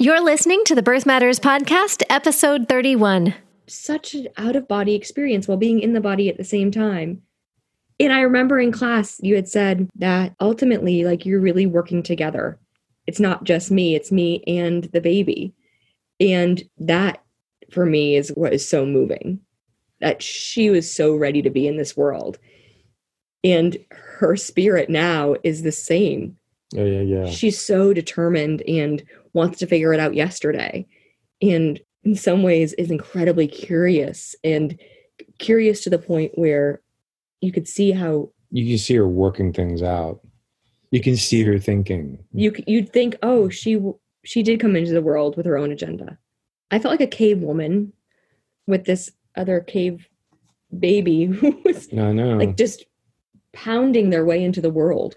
You're listening to the Birth Matters Podcast, episode 31. Such an out of body experience while being in the body at the same time. And I remember in class, you had said that ultimately, like, you're really working together. It's not just me, it's me and the baby. And that for me is what is so moving that she was so ready to be in this world. And her spirit now is the same. Oh, yeah, yeah. She's so determined and wants to figure it out yesterday. And in some ways is incredibly curious and curious to the point where you could see how you can see her working things out. You can see her thinking. you you'd think, oh, she she did come into the world with her own agenda. I felt like a cave woman with this other cave baby who was No, no. like just pounding their way into the world.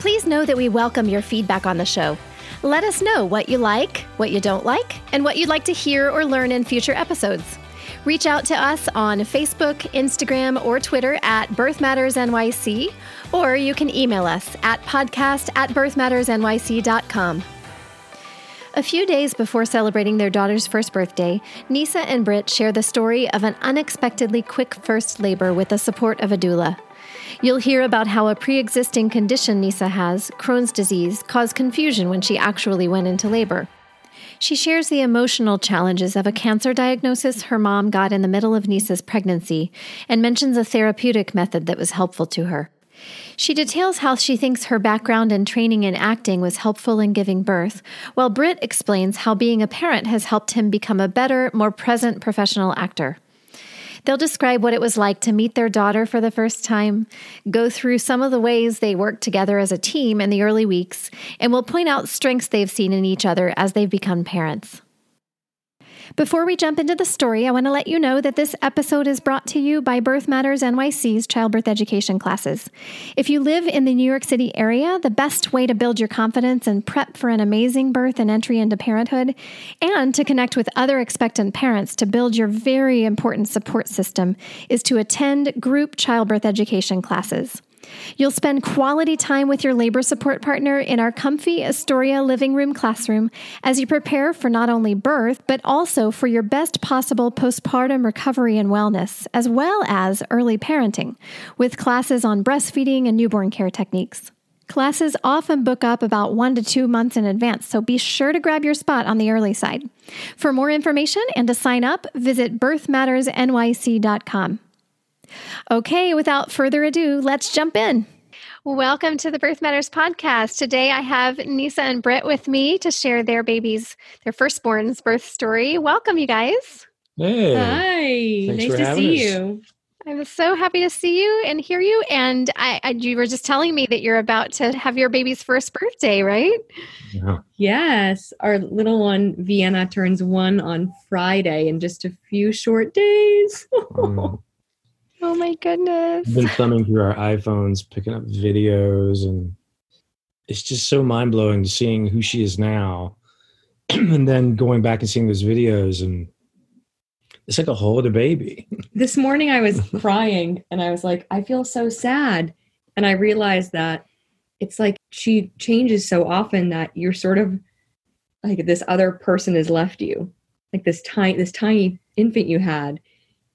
Please know that we welcome your feedback on the show. Let us know what you like, what you don't like, and what you'd like to hear or learn in future episodes. Reach out to us on Facebook, Instagram, or Twitter at Birth Matters NYC, or you can email us at podcast at birthmattersnyc.com. A few days before celebrating their daughter's first birthday, Nisa and Britt share the story of an unexpectedly quick first labor with the support of a doula. You'll hear about how a pre existing condition Nisa has, Crohn's disease, caused confusion when she actually went into labor. She shares the emotional challenges of a cancer diagnosis her mom got in the middle of Nisa's pregnancy and mentions a therapeutic method that was helpful to her. She details how she thinks her background and training in acting was helpful in giving birth, while Britt explains how being a parent has helped him become a better, more present professional actor. They'll describe what it was like to meet their daughter for the first time, go through some of the ways they worked together as a team in the early weeks, and will point out strengths they've seen in each other as they've become parents. Before we jump into the story, I want to let you know that this episode is brought to you by Birth Matters NYC's childbirth education classes. If you live in the New York City area, the best way to build your confidence and prep for an amazing birth and entry into parenthood, and to connect with other expectant parents to build your very important support system, is to attend group childbirth education classes. You'll spend quality time with your labor support partner in our comfy Astoria living room classroom as you prepare for not only birth, but also for your best possible postpartum recovery and wellness, as well as early parenting, with classes on breastfeeding and newborn care techniques. Classes often book up about one to two months in advance, so be sure to grab your spot on the early side. For more information and to sign up, visit birthmattersnyc.com. Okay, without further ado, let's jump in. Welcome to the Birth Matters podcast. Today I have Nisa and Britt with me to share their baby's, their firstborn's birth story. Welcome, you guys. hey. Hi, Thanks nice to see us. you. I'm so happy to see you and hear you. And I, I, you were just telling me that you're about to have your baby's first birthday, right? Yeah. Yes, our little one Vienna turns one on Friday in just a few short days. Um, Oh my goodness. I've been thumbing through our iPhones, picking up videos, and it's just so mind blowing to seeing who she is now, and then going back and seeing those videos, and it's like a whole other baby. this morning I was crying and I was like, I feel so sad. And I realized that it's like she changes so often that you're sort of like this other person has left you, like this tiny, this tiny infant you had.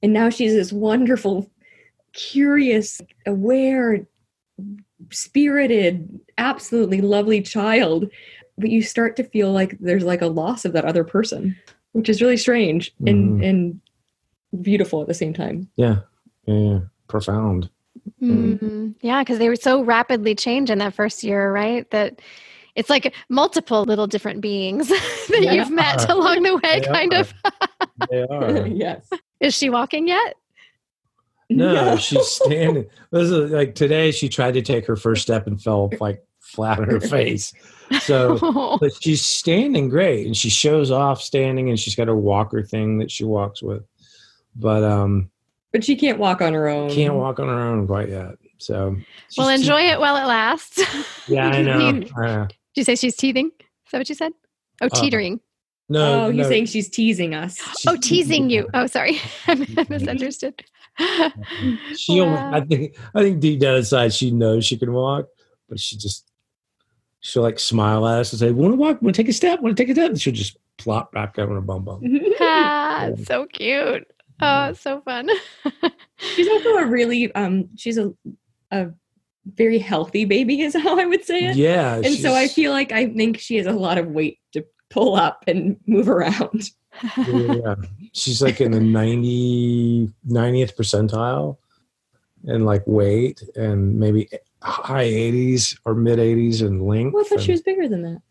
And now she's this wonderful, curious, aware, spirited, absolutely lovely child. But you start to feel like there's like a loss of that other person, which is really strange and, Mhm. and beautiful at the same time. Yeah, yeah, yeah. profound. Mhm. Yeah, because they were so rapidly changed in that first year, right? That it's like multiple little different beings that Yeah. you've met along the way, They kind are. of. They are. yes. Is she walking yet? No, she's standing. This is like today. She tried to take her first step and fell like flat on her face. So, but she's standing great, and she shows off standing, and she's got her walker thing that she walks with. But um, but she can't walk on her own. can't walk on her own quite yet. So, well, she's enjoy it while it lasts. Yeah, I know. You- I know. Did you say she's teething? Is that what you said? Oh, Uh, teetering. No, oh, he's no, saying she's teasing us. she's- oh, teasing you. Oh, sorry. I misunderstood. She, only- I think, I think deep down inside, she knows she can walk, but she just, she'll like smile at us and say, "Want to walk? Want to take a step? Want to take a step?" And she'll just plop back down on her bum bum. ah, so cute. Oh, it's so fun. she's also a really um she's a a very healthy baby is how I would say it. Yeah, and so I feel like I think she has a lot of weight to pull up and move around. Yeah, she's like in the 90, 90th percentile and like weight and maybe high 80s or mid 80s in length. Well, I thought she was bigger than that.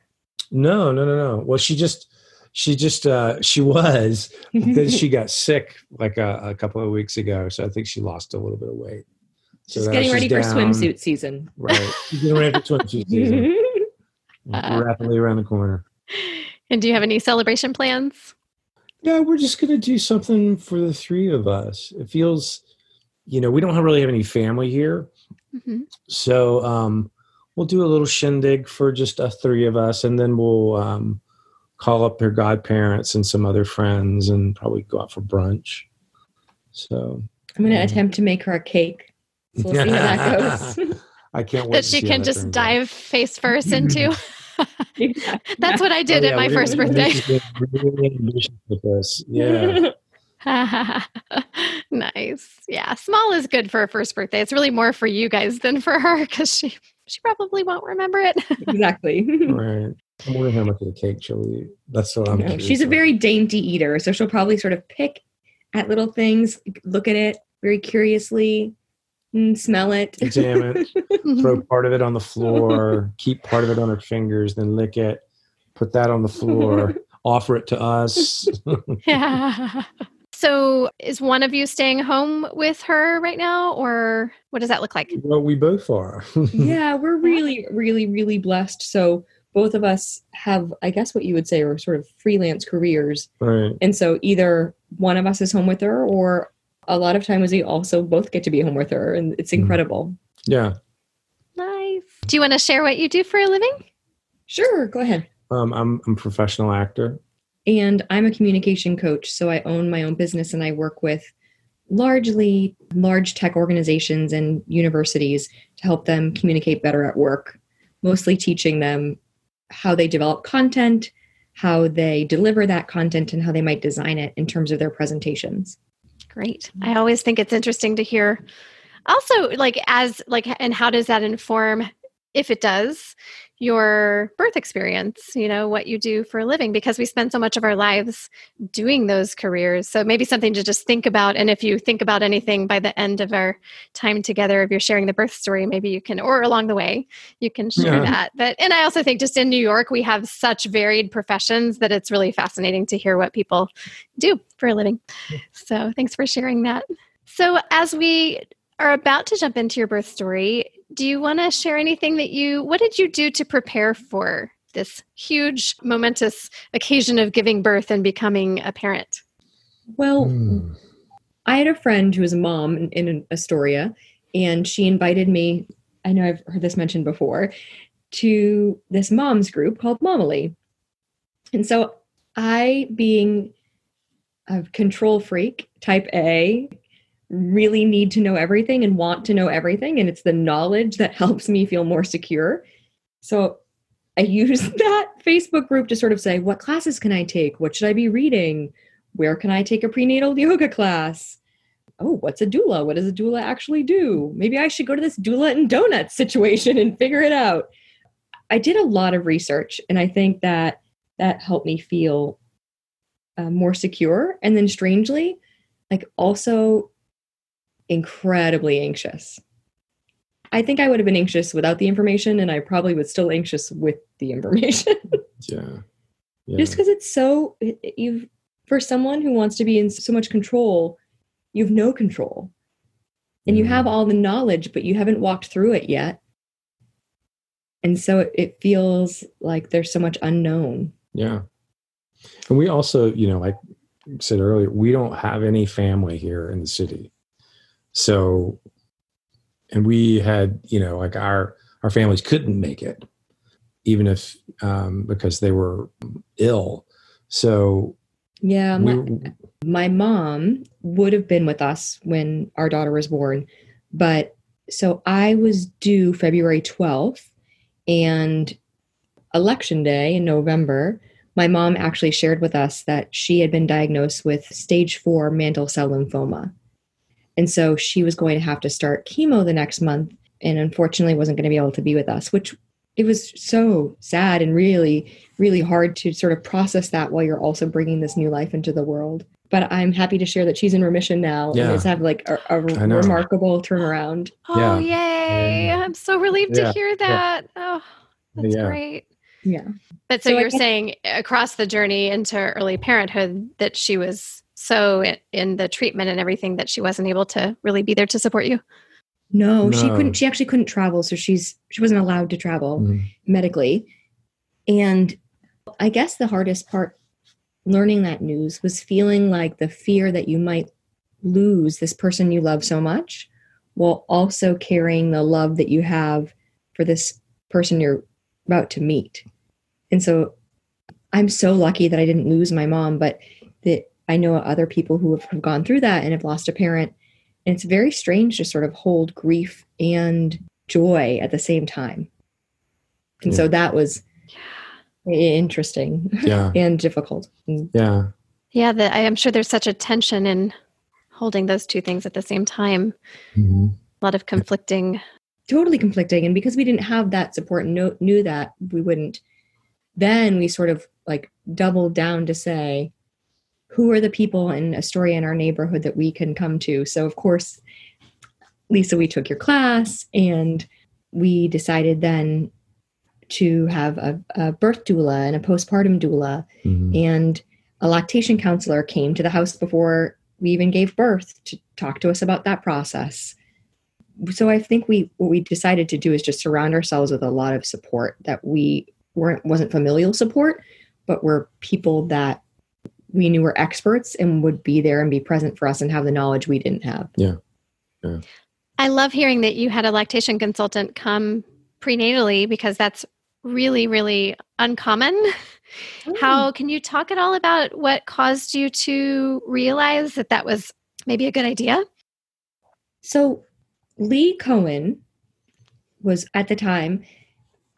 no, no, no, no. Well, she just, she just, uh, she was, then she got sick like a, a couple of weeks ago. So I think she lost a little bit of weight. So She's now getting ready for swimsuit season. Right. She's getting ready for swimsuit season. Uh. Rapidly around the corner. and do you have any celebration plans? Yeah, we're just gonna do something for the three of us. It feels, you know, we don't have really have any family here, Mhm. so um, we'll do a little shindig for just us three of us, and then we'll um, call up their godparents and some other friends, and probably go out for brunch. So I'm going to Mhm. attempt to make her a cake. So we'll see how that goes. I can't wait. That to she see can just dive face first into. Exactly. That's what I did Oh, at my first we're birthday. really ambitious with this. Yeah. nice. Yeah, small is good for a first birthday. It's really more for you guys than for her because she she probably won't remember it. exactly. right. I'm wondering how much of the cake she'll eat. That's what I'm. No, curious she's a very dainty eater, so she'll probably sort of pick at little things, look at it very curiously, mm, smell it. examine it, throw part of it on the floor, keep part of it on her fingers, then lick it, put that on the floor, offer it to us. yeah. So, is one of you staying home with her right now, or what does that look like? well, we both are. yeah, we're really, really, really blessed. So both of us have, I guess, what you would say are sort of freelance careers, right. and so either one of us is home with her, or a lot of times we also both get to be home with her, and it's Mhm. incredible. Yeah. Nice. Do you want to share what you do for a living? Sure, go ahead. Um, I'm, I'm a professional actor. And I'm a communication coach, so I own my own business and I work with largely large tech organizations and universities to help them communicate better at work, mostly teaching them how they develop content, how they deliver that content, and how they might design it in terms of their presentations. Great. I mm-hmm. always think it's interesting to hear also like as like and how does that inform if it does your birth experience, you know, what you do for a living because we spend so much of our lives doing those careers. So maybe something to just think about and if you think about anything by the end of our time together if you're sharing the birth story, maybe you can or along the way, you can share Yeah. that. But and I also think just in New York we have such varied professions that it's really fascinating to hear what people do for a living. So thanks for sharing that. So as we are about to jump into your birth story, do you want to share anything that you what did you do to prepare for this huge momentous occasion of giving birth and becoming a parent? Well, Hmm. I had a friend who was a mom in, in Astoria, and she invited me. I know I've heard this mentioned before to this moms group called Momily. And so I, being a control freak, type A, really need to know everything and want to know everything. And it's the knowledge that helps me feel more secure. So I use that Facebook group to sort of say, what classes can I take? What should I be reading? Where can I take a prenatal yoga class? Oh, what's a doula? What does a doula actually do? Maybe I should go to this doula and donuts situation and figure it out. I did a lot of research, and I think that that helped me feel uh, more secure. And then, strangely, like also incredibly anxious. I think I would have been anxious without the information, and I probably was still anxious with the information. Yeah. yeah. just because it's so you've for someone who wants to be in so much control you've no control and you mm. have all the knowledge but you haven't walked through it yet and so it, it feels like there's so much unknown Yeah. And we also, you know, like I said earlier, we don't have any family here in the city. So, and we had, you know, like our, our families couldn't make it, even if, um, because they were ill. So, yeah we, my, my mom would have been with us when our daughter was born but so i was due february 12th and election day in november my mom actually shared with us that she had been diagnosed with stage four mantle cell lymphoma and so she was going to have to start chemo the next month and unfortunately wasn't going to be able to be with us which it was so sad and really really hard to sort of process that while you're also bringing this new life into the world but i'm happy to share that she's in remission now Yeah. and it's have like a, know. remarkable turnaround Oh, Yeah. yay. Yeah. I'm so relieved Yeah. to hear that. Oh, that's Yeah. great. yeah But so, So you're guess- saying across the journey into early parenthood that she was so in, in the treatment and everything that she wasn't able to really be there to support you. no, she couldn't she actually couldn't travel so she's she wasn't allowed to travel Mhm. medically and i guess the hardest part learning that news was feeling like the fear that you might lose this person you love so much while also carrying the love that you have for this person you're about to meet and so i'm so lucky that i didn't lose my mom but that i know other people who have, have gone through that and have lost a parent and it's very strange to sort of hold grief and joy at the same time and so that was interesting yeah. and difficult Yeah. Yeah, the, I am sure there's such a tension in holding those two things at the same time. Mhm. A lot of conflicting. totally conflicting and because we didn't have that support and know, knew that we wouldn't then we sort of like doubled down to say who are the people in Astoria in our neighborhood that we can come to. So of course lisa we took your class and we decided then to have a, a birth doula and a postpartum doula. Mhm. and a lactation counselor came to the house before we even gave birth to talk to us about that process. So i think we what we decided to do is just surround ourselves with a lot of support that we weren't wasn't familial support but were people that we knew were experts and would be there and be present for us and have the knowledge we didn't have Yeah. I love hearing that you had a lactation consultant come prenatally because that's really, really uncommon. Mm. How can you talk at all about what caused you to realize that that was maybe a good idea? So Lee Cohen was at the time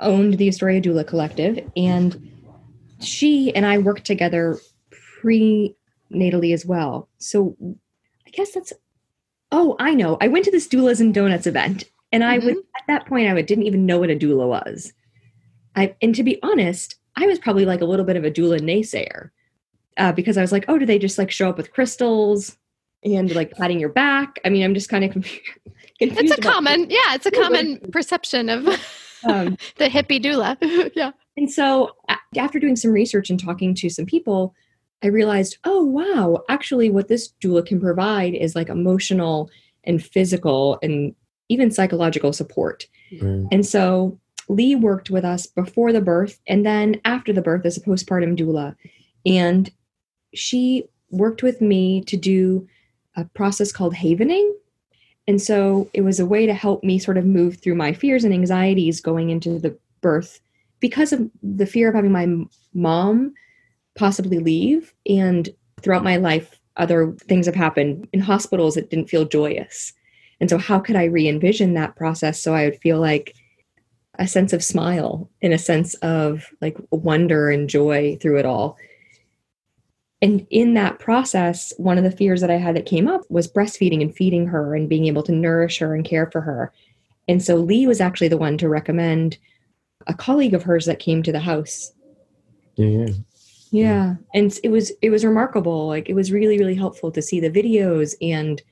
owned the Astoria Doula Collective, and she and I worked together prenatally as well. So I guess that's oh, I know. I went to this doulas and donuts event, and I would at that point I would, didn't even know what a doula was. I and to be honest, I was probably like a little bit of a doula naysayer uh, because I was like, oh, do they just like show up with crystals? and like patting your back. I mean, I'm just kind of confused. It's a common, yeah, it's a common perception of. Um, the hippie doula. yeah. and so after doing some research and talking to some people, I realized, oh wow, actually, what this doula can provide is like emotional and physical and even psychological support. Right. And so Lee worked with us before the birth and then after the birth as a postpartum doula. And she worked with me to do a process called havening. And so it was a way to help me sort of move through my fears and anxieties going into the birth because of the fear of having my mom possibly leave. And throughout my life, other things have happened in hospitals that didn't feel joyous. And so, how could I re envision that process so I would feel like a sense of smile and a sense of like wonder and joy through it all? And in that process, one of the fears that I had that came up was breastfeeding and feeding her and being able to nourish her and care for her. And so, Lee was actually the one to recommend a colleague of hers that came to the house Yeah, yeah. Yeah and it was it was remarkable like it was really really helpful to see the videos and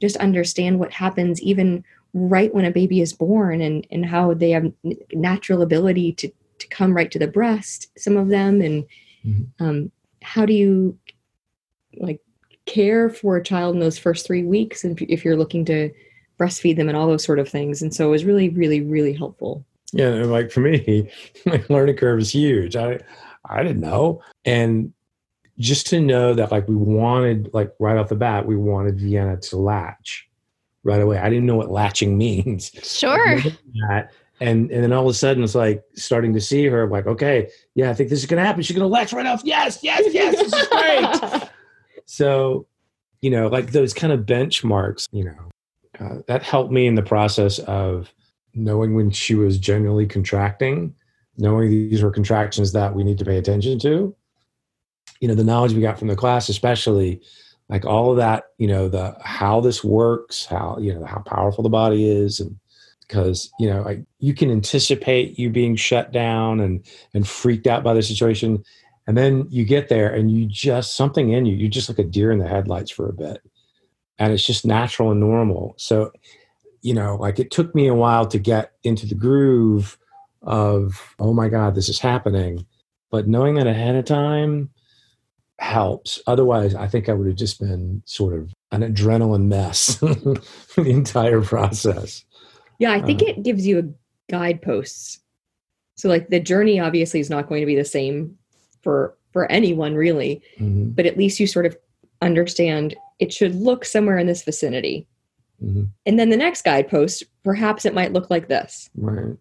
just understand what happens even right when a baby is born and and how they have natural ability to to come right to the breast some of them and Mhm. um how do you like care for a child in those first three weeks if, if you're looking to breastfeed them and all those sort of things. And so it was really, really, really helpful. Yeah, and like for me, my learning curve is huge. I I didn't know. And just to know that like we wanted, like right off the bat, we wanted Vienna to latch right away. I didn't know what latching means. Sure. That, and and then all of a sudden it's like starting to see her like, okay, yeah, I think this is gonna happen. She's gonna latch right off. Yes, yes, yes, this is great. so, you know, like those kind of benchmarks, you know, uh, that helped me in the process of knowing when she was generally contracting, knowing these were contractions that we need to pay attention to. You know, the knowledge we got from the class, especially like all of that, you know, the how this works, how, you know, how powerful the body is and because you know like you can anticipate you being shut down and and freaked out by the situation and then you get there and you just something in you you're just like a deer in the headlights for a bit and it's just natural and normal so you know like it took me a while to get into the groove of oh my god this is happening but knowing that ahead of time helps otherwise i think i would have just been sort of an adrenaline mess for the entire process yeah, I think uh, it gives you guideposts. So like the journey obviously is not going to be the same for for anyone really, mm-hmm. but at least you sort of understand it should look somewhere in this vicinity. Mm-hmm. And then the next guidepost, perhaps it might look like this. Right.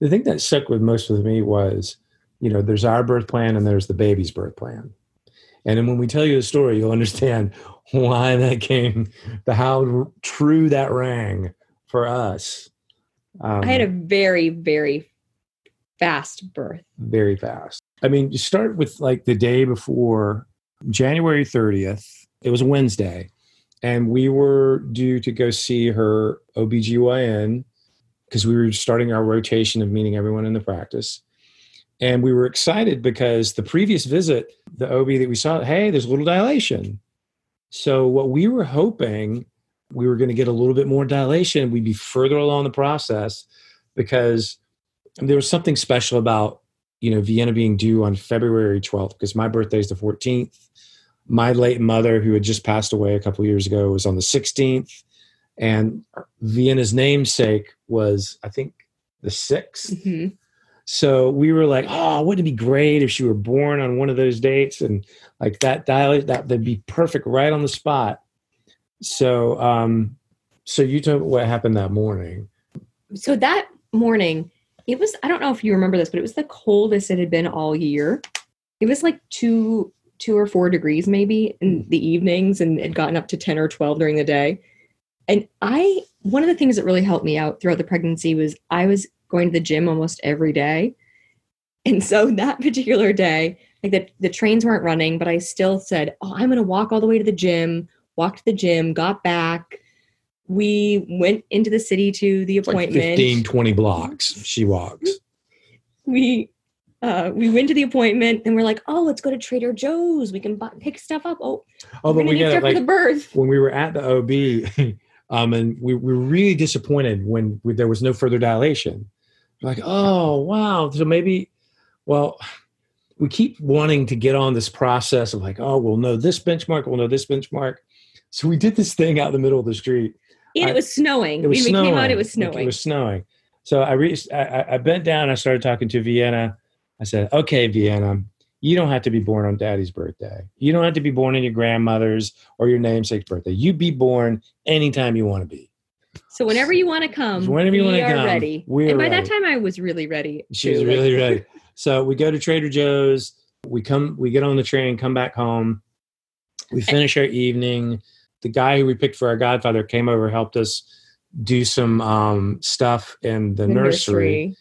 The thing that stuck with most with me was, you know, there's our birth plan and there's the baby's birth plan. And then when we tell you the story, you'll understand why that came, the how true that rang for us. Um, I had a very, very fast birth. Very fast. I mean, you start with like the day before January 30th. It was a Wednesday. And we were due to go see her OBGYN because we were starting our rotation of meeting everyone in the practice. And we were excited because the previous visit, the OB that we saw, hey, there's a little dilation. So what we were hoping we were going to get a little bit more dilation. We'd be further along the process because there was something special about you know Vienna being due on February 12th because my birthday is the 14th. My late mother, who had just passed away a couple years ago, was on the 16th, and Vienna's namesake was I think the 6th. Mm-hmm. So we were like, oh, wouldn't it be great if she were born on one of those dates and like that dilate that would be perfect right on the spot. So, um, so you told me what happened that morning. So that morning, it was, I don't know if you remember this, but it was the coldest it had been all year. It was like two, two or four degrees maybe in the evenings and it gotten up to 10 or 12 during the day. And I, one of the things that really helped me out throughout the pregnancy was I was going to the gym almost every day. And so that particular day, like the, the trains weren't running, but I still said, Oh, I'm going to walk all the way to the gym walked to the gym, got back. We went into the city to the appointment. Like 15, 20 blocks she walked. We uh, we went to the appointment and we're like, oh, let's go to Trader Joe's. We can buy, pick stuff up. Oh, oh but we get like, for the birth. When we were at the OB, um, and we, we were really disappointed when we, there was no further dilation. We're like, oh wow, so maybe, well, we keep wanting to get on this process of like, oh, we'll know this benchmark, we'll know this benchmark. So we did this thing out in the middle of the street. And I, it was snowing. It was we snowing. came out, it was snowing. It was snowing. So I reached, I, I bent down, I started talking to Vienna. I said, okay, Vienna, you don't have to be born on daddy's birthday. You don't have to be born on your grandmother's or your namesake's birthday. You be born anytime you want to be. So whenever you want to come, whenever you want to come, ready. We're and by ready. that time, I was really ready. She was really ready. So we go to Trader Joe's. We come, we get on the train, come back home. We finish our evening the guy who we picked for our godfather came over, helped us do some um, stuff in the, the nursery. nursery.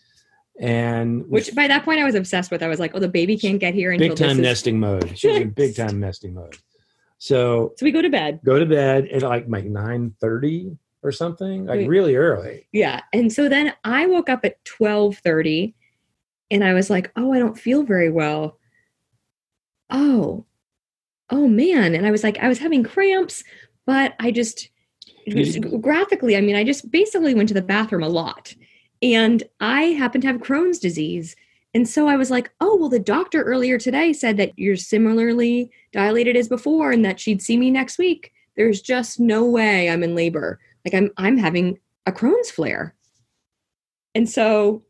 And which by that point I was obsessed with. I was like, oh, the baby can't get here until big time nesting is- mode. She's in big time nesting mode. So so we go to bed. Go to bed at like like nine thirty or something, like really early. Yeah, and so then I woke up at twelve thirty, and I was like, oh, I don't feel very well. Oh, oh man! And I was like, I was having cramps but I just, just graphically, I mean, I just basically went to the bathroom a lot. And I happen to have Crohn's disease. And so I was like, oh, well, the doctor earlier today said that you're similarly dilated as before and that she'd see me next week. There's just no way I'm in labor. like I'm I'm having a Crohn's flare. And so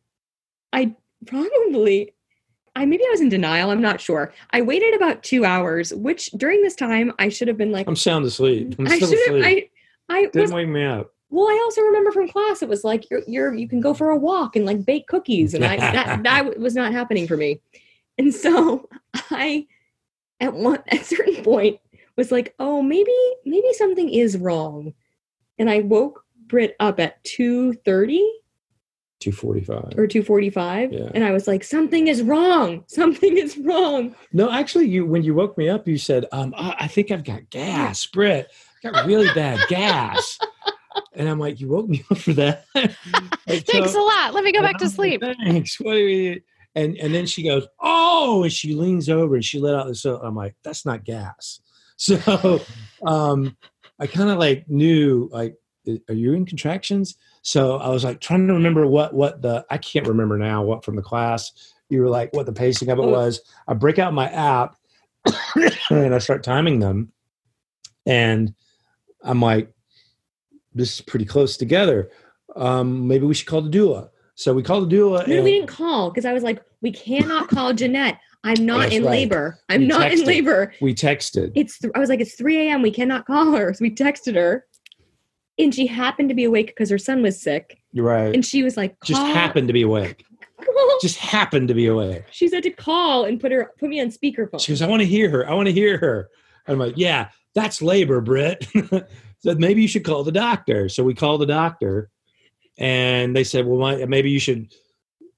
I probably I maybe I was in denial, I'm not sure. I waited about 2 hours, which during this time I should have been like I'm sound asleep. I'm I should have asleep. I I Didn't was wake me up. Well, I also remember from class it was like you're you're you can go for a walk and like bake cookies, and I that that was not happening for me, and so I at one at a certain point was like, oh maybe maybe something is wrong, and I woke Britt up at two thirty 245. or two forty five, Yeah. and I was like, something is wrong, something is wrong. No, actually, you when you woke me up, you said, um, I, I think I've got gas, Britt. I got really bad gas. And I'm like, you woke me up for that. Thanks so- a lot. Let me go back to sleep. Thanks. What do you and and then she goes, Oh, and she leans over and she let out this. So I'm like, that's not gas. So um I kind of like knew like are you in contractions? So I was like trying to remember what what the I can't remember now what from the class you were like what the pacing of it Oh. was. I break out my app and I start timing them, and I'm like, this is pretty close together. Um, maybe we should call the doula. So we called the doula. No, and- we didn't call because I was like, we cannot call Jeanette. I'm not That's in right. labor. I'm You not in labor. we texted. it's th- I was like, it's 3 a.m. We cannot call her. So we texted her. And she happened to be awake because her son was sick. Right. And she was like, just happened to be awake. Just happened to be awake. She said to call and put her put me on speakerphone. She goes, I want to hear her. I want to hear her. I'm like, yeah, that's labor, Britt. Said maybe you should call the doctor. So we called the doctor, and they said, well, my, maybe you should,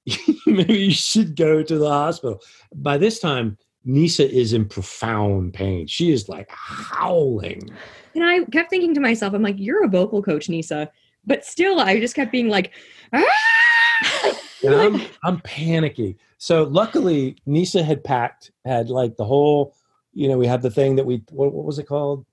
maybe you should go to the hospital. By this time, Nisa is in profound pain. She is like howling. and I kept thinking to myself, I'm like, you're a vocal coach, Nisa. But still, I just kept being like, "Ah!" and I'm I'm panicky. So luckily, Nisa had packed, had like the whole, you know, we had the thing that we what, what was it called,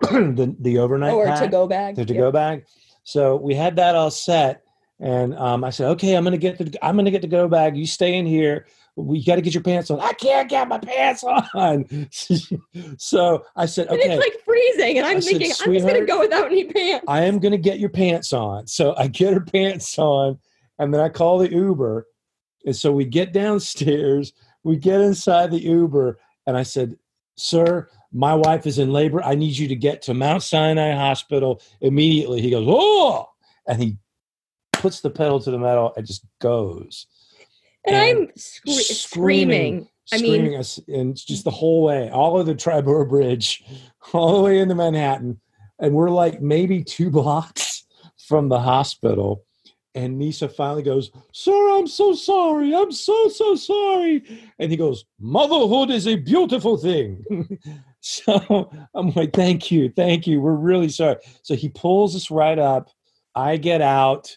the the overnight or pack, to go bag. the to go bag. So we had that all set, and um, I said, okay, I'm gonna get the I'm gonna get the go bag. You stay in here. We got to get your pants on. I can't get my pants on. so I said, And okay. it's like freezing. And I'm I said, thinking, I'm just going to go without any pants. I am going to get your pants on. So I get her pants on, and then I call the Uber. And so we get downstairs, we get inside the Uber, and I said, Sir, my wife is in labor. I need you to get to Mount Sinai Hospital immediately. He goes, Oh, and he puts the pedal to the metal and just goes. and, and I'm scre- screaming. I mean- screaming us, and just the whole way, all of the Triborough Bridge, all the way into Manhattan, and we're like maybe two blocks from the hospital. And Nisa finally goes, "Sir, I'm so sorry. I'm so so sorry." And he goes, "Motherhood is a beautiful thing." so I'm like, "Thank you, thank you. We're really sorry." So he pulls us right up. I get out.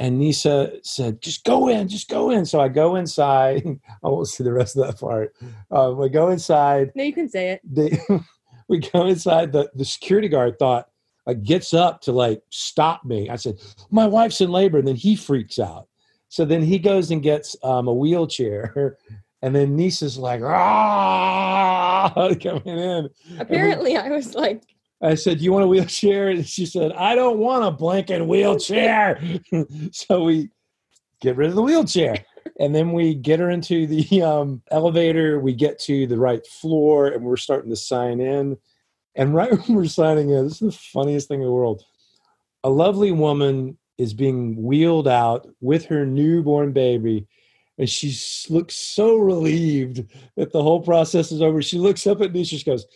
And Nisa said, just go in, just go in. So I go inside. I won't see the rest of that part. Um, I go inside. No, you can say it. They, we go inside. The, the security guard thought, like, gets up to like stop me. I said, my wife's in labor. And then he freaks out. So then he goes and gets um, a wheelchair. And then Nisa's like, ah, coming in. Apparently, I was like, I said, "You want a wheelchair?" And she said, "I don't want a blanket wheelchair." so we get rid of the wheelchair, and then we get her into the um, elevator. We get to the right floor, and we're starting to sign in. And right when we're signing in, this is the funniest thing in the world. A lovely woman is being wheeled out with her newborn baby. And she looks so relieved that the whole process is over. She looks up at me. She goes,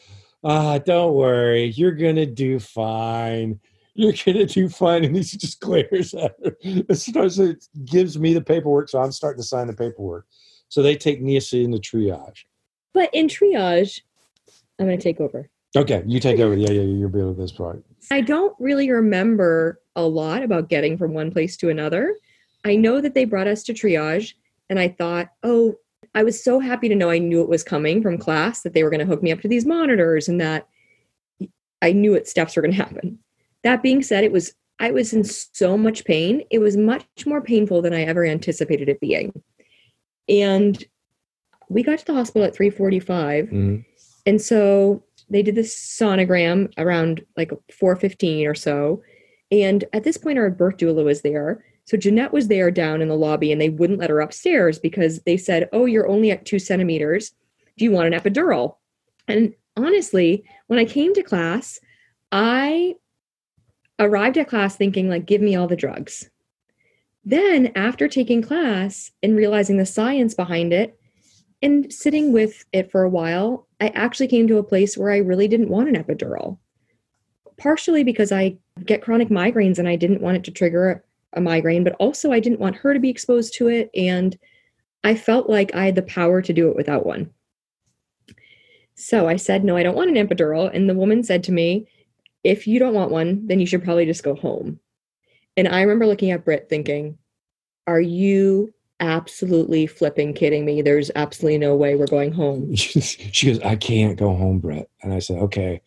ah, don't worry, you're gonna do fine. You're gonna do fine. And he just glares at her. It starts it gives me the paperwork, so I'm starting to sign the paperwork. So they take Nisa into triage. but in triage, I'm to take over. Okay, you take over. Yeah, yeah, you're good at this part. I don't really remember a lot about getting from one place to another. I know that they brought us to triage, and I thought, oh, I was so happy to know I knew it was coming from class that they were going to hook me up to these monitors and that I knew what steps were going to happen. That being said, it was I was in so much pain. It was much more painful than I ever anticipated it being. And we got to the hospital at 345 Mhm. and so they did this sonogram around like 415 or so And at this point, our birth doula was there. So Jeanette was there down in the lobby and they wouldn't let her upstairs because they said, Oh, you're only at two centimeters. Do you want an epidural? And honestly, when I came to class, I arrived at class thinking, like, give me all the drugs. Then, after taking class and realizing the science behind it and sitting with it for a while, I actually came to a place where I really didn't want an epidural. Partially because I get chronic migraines and I didn't want it to trigger a migraine, but also I didn't want her to be exposed to it. And I felt like I had the power to do it without one. So I said, No, I don't want an epidural. And the woman said to me, If you don't want one, then you should probably just go home. And I remember looking at Britt thinking, Are you absolutely flipping kidding me? There's absolutely no way we're going home. she goes, I can't go home, Britt. And I said, Okay.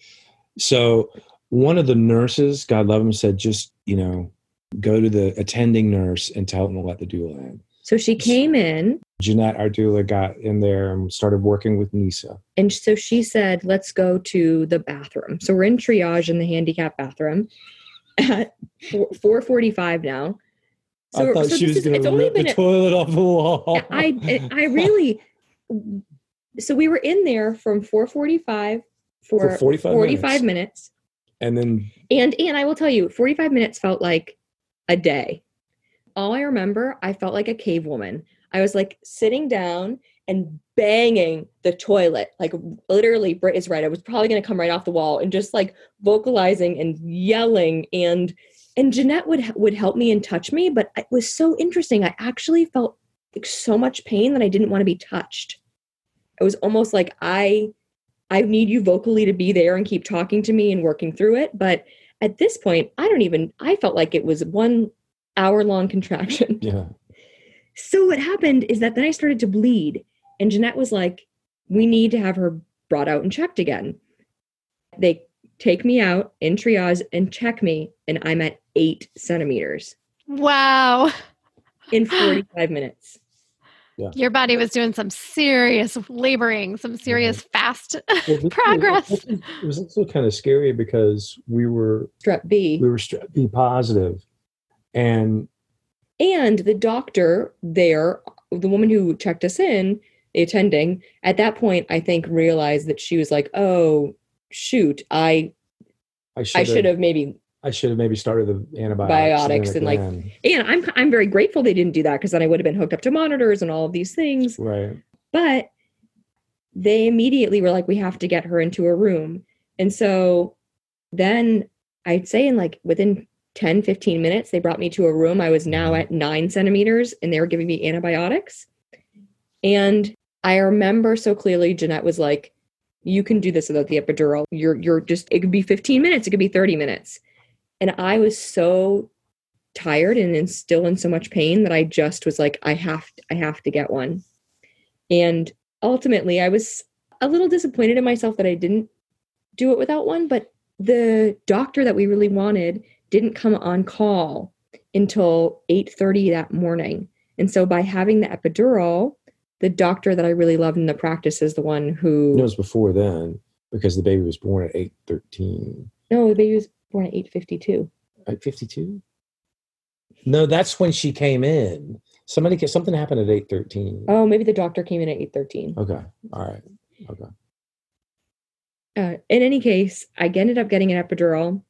So one of the nurses, God love him, said, just, you know, go to the attending nurse and tell them to let the doula in. So she came in. Jeanette, our doula, got in there and started working with Nisa. And so she said, let's go to the bathroom. So we're in triage in the handicap bathroom at 445 now. So, I thought so she was going to rip the a, toilet off the wall. I, I really, so we were in there from 445 for, for 45, 45 minutes. minutes. And then, and, and I will tell you, 45 minutes felt like a day all I remember, I felt like a cave woman. I was like sitting down and banging the toilet. Like literally, Britt is right. I was probably going to come right off the wall and just like vocalizing and yelling and and Jeanette would would help me and touch me, but it was so interesting. I actually felt like so much pain that I didn't want to be touched. It was almost like I I need you vocally to be there and keep talking to me and working through it, but at this point, I don't even I felt like it was one hour long contraction. Yeah. So what happened is that then I started to bleed, and Jeanette was like, "We need to have her brought out and checked again." They take me out in triage and check me, and I'm at eight centimeters. Wow. In 45 minutes. Yeah. Your body was doing some serious laboring, some serious mm-hmm. fast well, progress. It was also kind of scary because we were strep B. We were strep B positive, and and the doctor there, the woman who checked us in, the attending, at that point, I think realized that she was like, "Oh, shoot, I, I should have maybe." I should have maybe started the antibiotics and, and like, and I'm I'm very grateful they didn't do that because then I would have been hooked up to monitors and all of these things. Right. But they immediately were like, we have to get her into a room, and so then I'd say in like within 10, 15 minutes, they brought me to a room. I was now at nine centimeters and they were giving me antibiotics. And I remember so clearly Jeanette was like, you can do this without the epidural. You're you're just it could be 15 minutes, it could be 30 minutes. And I was so tired and, and still in so much pain that I just was like, I have to, I have to get one. And ultimately I was a little disappointed in myself that I didn't do it without one, but the doctor that we really wanted didn't come on call until 8:30 that morning. And so by having the epidural, the doctor that I really loved in the practice is the one who it was before then because the baby was born at 8:13. No, the baby was born at 8:52. 8:52? No, that's when she came in. Somebody something happened at 8:13. Oh, maybe the doctor came in at 8:13. Okay. All right. Okay. Uh, in any case, I ended up getting an epidural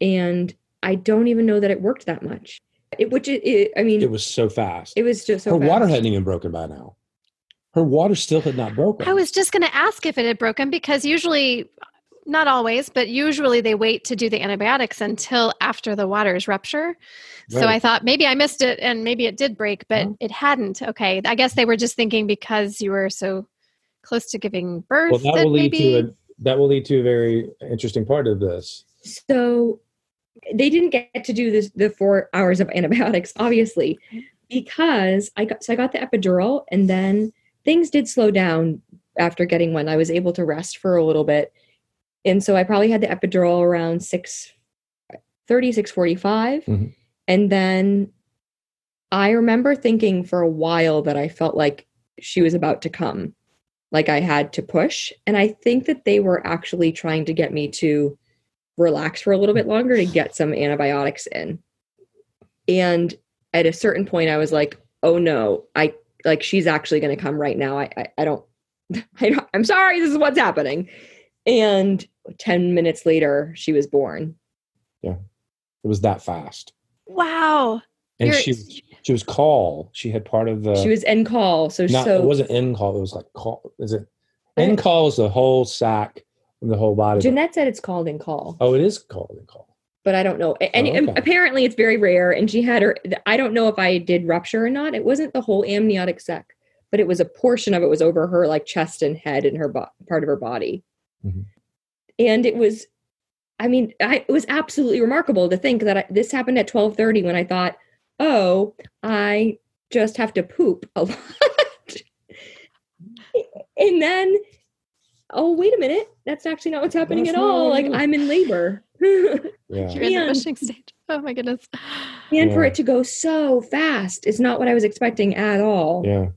and I don't even know that it worked that much. It, which it, it, I mean, it was so fast. It was just so. Her fast. water hadn't even broken by now. Her water still had not broken. I was just going to ask if it had broken because usually, not always, but usually they wait to do the antibiotics until after the waters rupture. Right. So I thought maybe I missed it and maybe it did break, but huh? it hadn't. Okay, I guess they were just thinking because you were so close to giving birth. Well, that, that will lead maybe... to a that will lead to a very interesting part of this. So they didn't get to do this the four hours of antibiotics, obviously, because I got so I got the epidural and then things did slow down after getting one. I was able to rest for a little bit. And so I probably had the epidural around 6 30, 645. Mm-hmm. And then I remember thinking for a while that I felt like she was about to come, like I had to push. And I think that they were actually trying to get me to relax for a little bit longer to get some antibiotics in. And at a certain point, I was like, oh no, I like she's actually going to come right now. I, I, I don't, I don't, I'm sorry, this is what's happening. And 10 minutes later, she was born. Yeah. It was that fast. Wow. And You're- she she was caul. She had part of the she was en caul. So, not so it wasn't en caul, it was like caul. Is it I- en caul is the whole sack and the whole body. Jeanette said it's called en caul. oh, it is called en caul. but I don't know. And Oh, and apparently it's very rare. And she had her, I don't know if I did rupture or not. It wasn't the whole amniotic sac, but it was a portion of it was over her like chest and head and her bo- part of her body. Mhm. And it was, I mean, I, it was absolutely remarkable to think that I, this happened at 1230 when I thought, oh, I just have to poop a lot. and then, oh, wait a minute. That's actually not what's happening That's at all. not Like. I'm in labor. Yeah. You're in the pushing stage. Oh my goodness. and for it to go so fast is not what I was expecting at all. Yeah.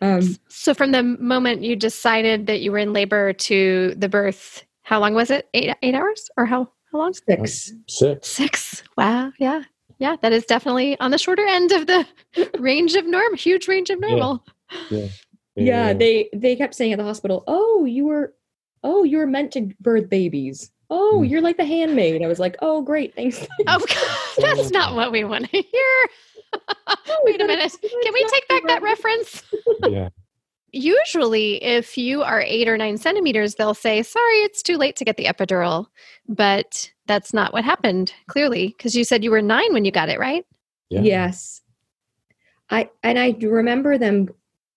Um, So from the moment you decided that you were in labor to the birth, how long was it? Eight eight hours or how how long? six. Six. Six. Wow. Yeah. Yeah. That is definitely on the shorter end of the range of norm. Huge range of normal. Yeah. Yeah, they they kept saying at the hospital, "Oh, you were, oh, you were meant to birth babies. Oh, Mm. you're like the handmaid." I was like, "Oh, great, thanks." Oh, God, that's not what we want to hear. Wait a minute. Can we take back that reference? yeah. Usually, if you are eight or nine centimeters, they'll say, sorry, it's too late to get the epidural. But that's not what happened, clearly, because you said you were nine when you got it, right? Yeah. Yes, I and I remember them.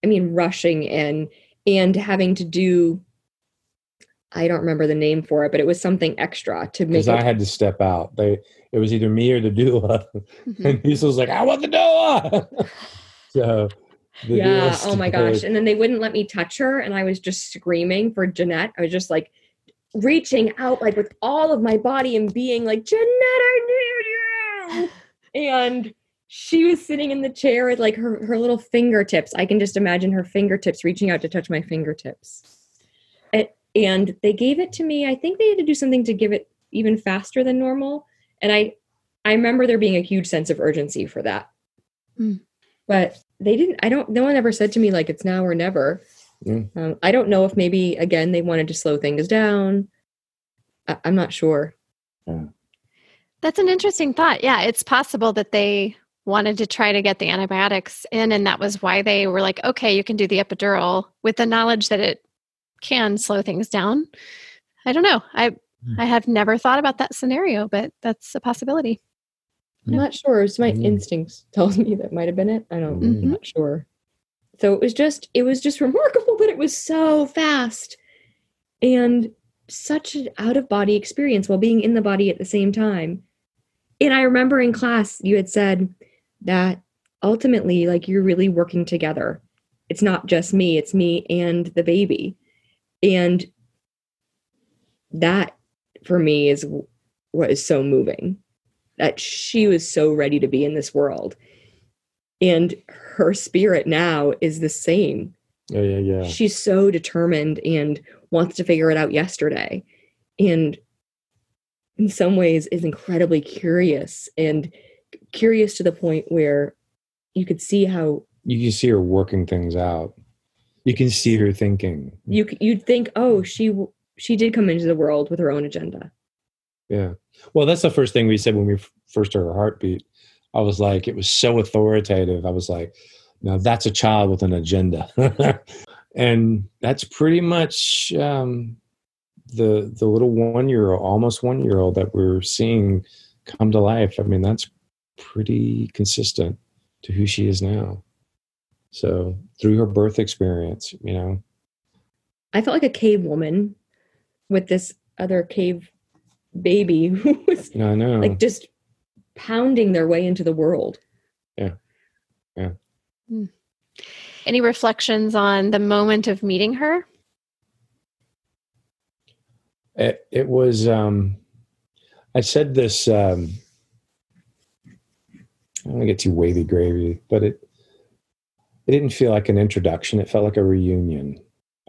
I mean, rushing in and having to do. I don't remember the name for it, but it was something extra to make. Because I had to step out. They it was either me or the doula. Mhm. And Lisa was like, I want the doula. so the yeah. Oh my gosh! And then they wouldn't let me touch her, and I was just screaming for Jeanette. I was just like reaching out, like with all of my body and being like, Jeanette, I need you. And she was sitting in the chair with like her, her little fingertips. I can just imagine her fingertips reaching out to touch my fingertips. And, and they gave it to me. I think they had to do something to give it even faster than normal. And I I remember there being a huge sense of urgency for that. Mm. But they didn't I don't no one ever said to me like it's now or never. Mm. Um, I don't know if maybe again they wanted to slow things down. I, I'm not sure. That's an interesting thought. Yeah, it's possible that they wanted to try to get the antibiotics in, and that was why they were like, okay, you can do the epidural with the knowledge that it can slow things down. I don't know. I Hmm. I have never thought about that scenario, but that's a possibility. I'm Yeah. not sure. It's my Mm. instincts tells me that might have been it. I don't. Mhm. I'm not sure. So it was just it was just remarkable that it was so fast and such an out of body experience while being in the body at the same time. And I remember in class you had said that ultimately like you're really working together. It's not just me, it's me and the baby. And that for me is what is so moving that she was so ready to be in this world and her spirit now is the same Yeah, yeah, yeah. she's so determined and wants to figure it out yesterday and in some ways is incredibly curious and curious to the point where you could see how You can see her working things out. You can see her thinking. you you'd think oh she she did come into the world with her own agenda Yeah. Well, that's the first thing we said when we first heard her heartbeat. I was like, it was so authoritative. I was like, now that's a child with an agenda. and that's pretty much um, the the little one year old, almost one year old that we're seeing come to life. I mean, that's pretty consistent to who she is now. So through her birth experience, you know, i felt like a cave woman with this other cave baby who was you know, I know. like just pounding their way into the world Yeah. Yeah. Mm. Any reflections on the moment of meeting her? it, it was um i said this um i don't want to get too wavy gravy but it it didn't feel like an introduction it felt like a reunion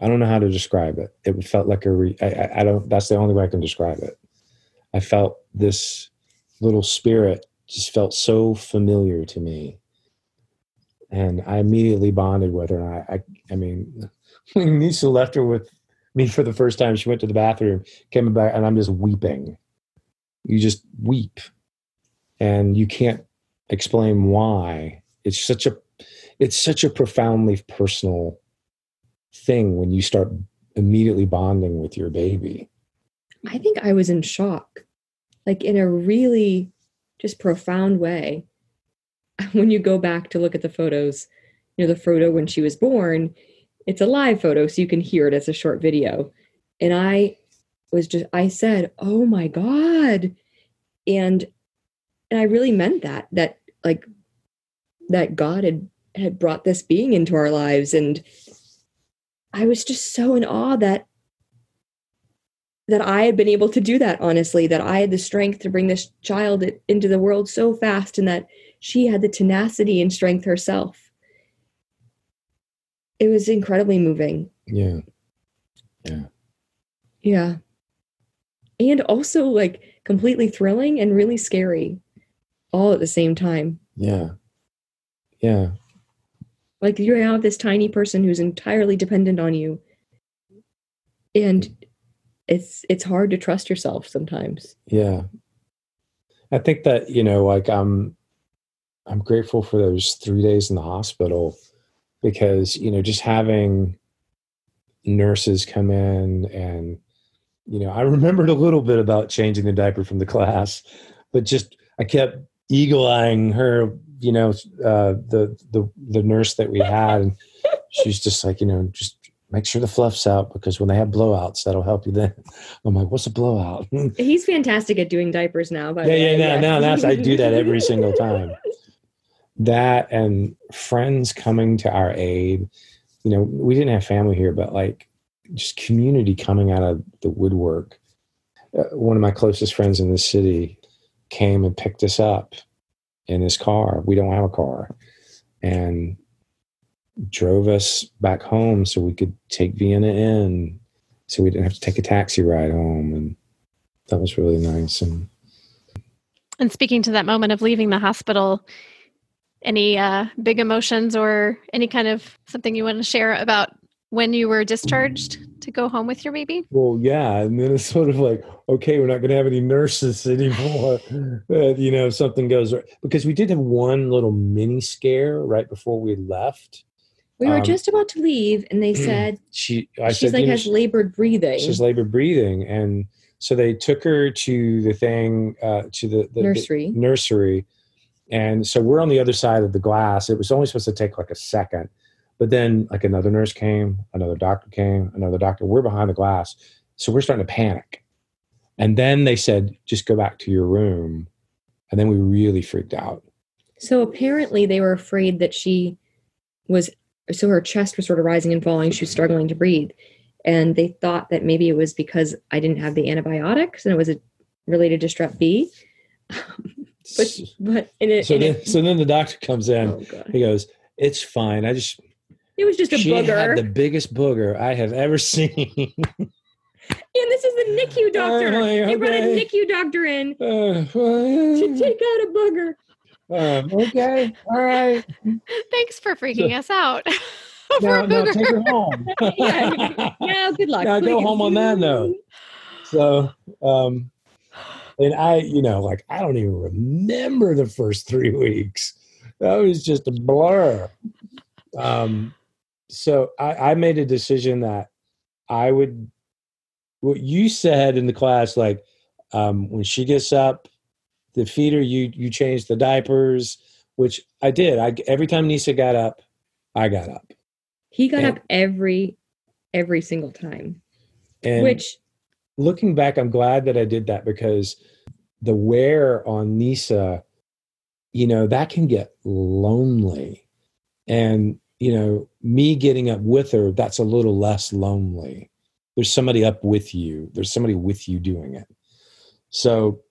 i don't know how to describe it it felt like a re I, I, don't that's the only way i can describe it I felt this little spirit just felt so familiar to me. And I immediately bonded with her. And I, I, I mean, when Nisa left her with me for the first time, she went to the bathroom, came back, and I'm just weeping. You just weep. And you can't explain why. It's such a it's such a profoundly personal thing when you start immediately bonding with your baby. I think I was in shock, like in a really just profound way. When you go back to look at the photos, you know, the photo when she was born, it's a live photo, so you can hear it as a short video. And I was just, I said, oh my God. And and I really meant that, that like that God had had brought this being into our lives. And I was just so in awe that that I had been able to do that honestly, that I had the strength to bring this child into the world so fast and that she had the tenacity and strength herself. It was incredibly moving. Yeah. Yeah. Yeah. And also like completely thrilling and really scary all at the same time. Yeah. Yeah. Like you have this tiny person who's entirely dependent on you. And it's it's hard to trust yourself sometimes. Yeah. I think that, you know, like I'm I'm grateful for those 3 days in the hospital because, you know, just having nurses come in and you know, I remembered a little bit about changing the diaper from the class, but just I kept eagle eyeing her, you know, uh, the the the nurse that we had, and she's just like, you know, just make sure the fluff's out because when they have blowouts, that'll help you then. I'm like, what's a blowout? He's fantastic at doing diapers now. By yeah, yeah, now, now that's I do that every single time. That and friends coming to our aid. You know, we didn't have family here, but like just community coming out of the woodwork. Uh, one of my closest friends in the city came and picked us up in his car. We don't have a car. And drove us back home so we could take Vienna in so we didn't have to take a taxi ride home and that was really nice and and speaking to that moment of leaving the hospital any uh, big emotions or any kind of something you want to share about when you were discharged to go home with your baby? Well, yeah. And then it's sort of like, okay, we're not going to have any nurses anymore. uh, you know, something goes right. Because we did have one little mini scare right before we left. We were um, just about to leave, and they said she. I she's said, like has labored breathing. She's labored breathing, and so they took her to the thing uh, to the, the nursery. The nursery, and so we're on the other side of the glass. It was only supposed to take like a second, but then like another nurse came, another doctor came, another doctor. We're behind the glass. So we're starting to panic. And then they said, just go back to your room. And then we really freaked out. So apparently they were afraid that she was, so her chest was sort of rising and falling. She was struggling to breathe. And they thought that maybe it was because I didn't have the antibiotics and it was a, related to strep B. but, but in it, so, in then, it, so then the doctor comes in. Oh he goes, it's fine. I just it was just a she booger. had the biggest booger I have ever seen. and this is the NICU doctor. Uh, okay. They brought a NICU doctor in uh, to take out a booger. Um, okay, all right. Thanks for freaking so, us out. now, now take her home. yeah, yeah, good luck. Now please. go home on that note. So, um, and I, you know, like I don't even remember the first three weeks. That was just a blur. Um, so I, I made a decision that I would what you said in the class, like um, when she gets up, the feeder, you you change the diapers, which I did. I every time Nisa got up, I got up. He got and, up every every single time. And which looking back, I'm glad that I did that because the wear on Nisa, you know, that can get lonely. And you know, me getting up with her, that's a little less lonely. There's somebody up with you, there's somebody with you doing it. So,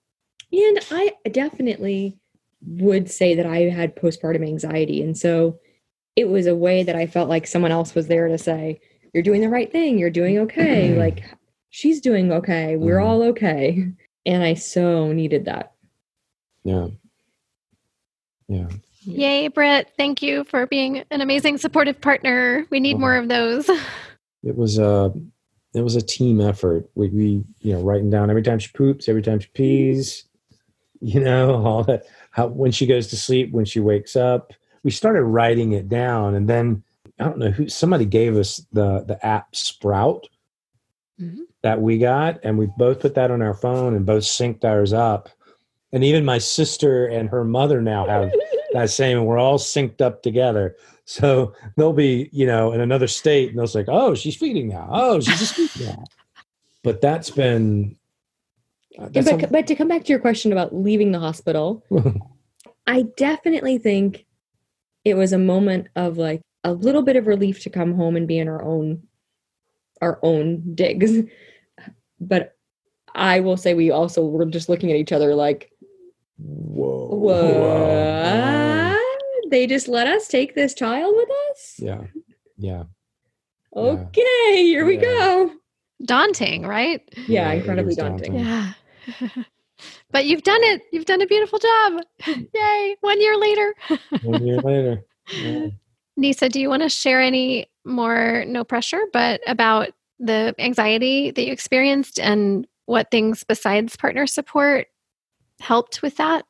and I definitely would say that I had postpartum anxiety. And so it was a way that I felt like someone else was there to say, You're doing the right thing, you're doing okay. like, she's doing okay, we're mm-hmm. all okay. And I so needed that. Yeah. Yeah. Yay, Britt. Thank you for being an amazing supportive partner. We need Oh. more of those. It was a it was a team effort. We, we you know writing down every time she poops, every time she pees, you know all that. How when she goes to sleep, when she wakes up. We started writing it down, and then I don't know who somebody gave us the the app Sprout Mhm. that we got, and we both put that on our phone and both synced ours up. And even my sister and her mother now have that same, and we're all synced up together. So they'll be, you know, in another state, and they'll say, "Oh, she's feeding now. Oh, she's just feeding now." But that's been. uh, That's but, but to come back to your question about leaving the hospital, I definitely think it was a moment of like a little bit of relief to come home and be in our own our own digs. But I will say we also were just looking at each other like, whoa, what? They just let us take this child with us? Yeah, yeah. Okay, here we Yeah. go. Daunting, right? Yeah, it incredibly was daunting. Yeah. but you've done it. You've done a beautiful job. Yay. One year later. One year later. Yeah. Nisa, do you want to share any more, no pressure, but about the anxiety that you experienced and what things besides partner support helped with that?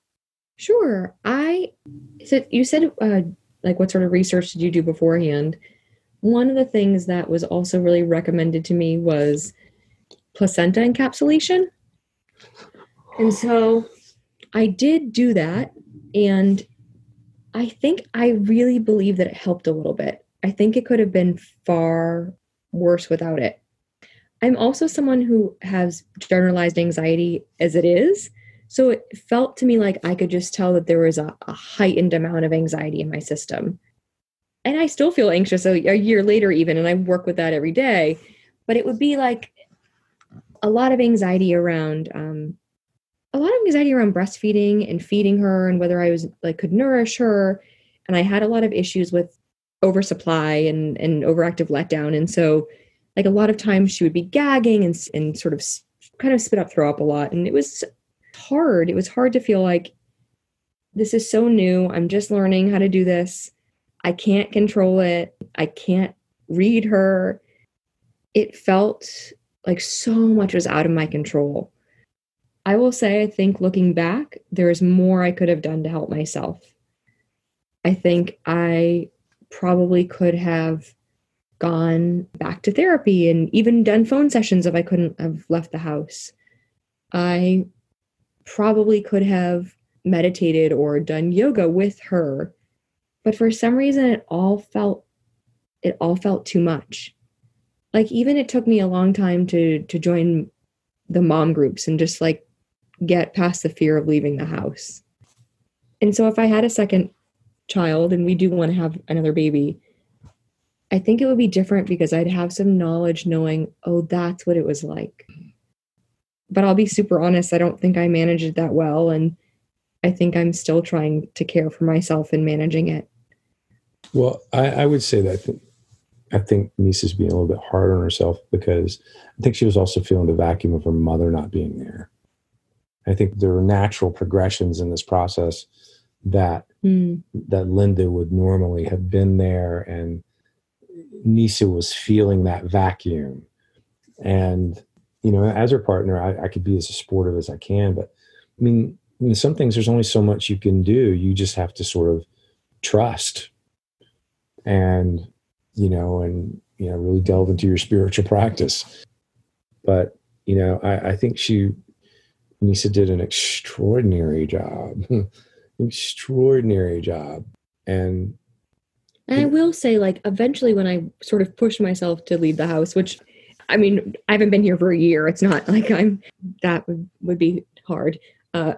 Sure. I said you said uh, like what sort of research did you do beforehand? One of the things that was also really recommended to me was placenta encapsulation. And so I did do that and I think I really believe that it helped a little bit. I think it could have been far worse without it. I'm also someone who has generalized anxiety as it is. So it felt to me like I could just tell that there was a, a heightened amount of anxiety in my system. And I still feel anxious a, a year later, even, and I work with that every day. But it would be like a lot of anxiety around, um, a lot of anxiety around breastfeeding and feeding her and whether I was like could nourish her. And I had a lot of issues with oversupply and, and overactive letdown. And so, like a lot of times, she would be gagging and, and sort of kind of spit up, throw up a lot. And it was hard. It was hard to feel like this is so new. I'm just learning how to do this. I can't control it. I can't read her. It felt like so much was out of my control. I will say, I think looking back, there is more I could have done to help myself. I think I probably could have gone back to therapy and even done phone sessions if I couldn't have left the house. I probably could have meditated or done yoga with her but for some reason it all felt it all felt too much. Like even it took me a long time to to join the mom groups and just like get past the fear of leaving the house. And so if i had a second child and we do want to have another baby i think it would be different because i'd have some knowledge knowing oh that's what it was like but I'll be super honest, I don't think I managed it that well. And I think I'm still trying to care for myself and managing it. Well, I, I would say that I think, I think Nisa's being a little bit hard on herself because I think she was also feeling the vacuum of her mother not being there. I think there are natural progressions in this process that hmm. that Linda would normally have been there, and Nisa was feeling that vacuum. And you know, as her partner, I, I could be as supportive as I can, but I mean, I mean, some things there's only so much you can do. You just have to sort of trust and you know and you know really delve into your spiritual practice. But you know i, I think she nisa did an extraordinary job. Extraordinary job. And And I will say, like, eventually when I sort of pushed myself to leave the house, which I mean, I haven't been here for a year. It's not like I'm that would, would be hard. Uh,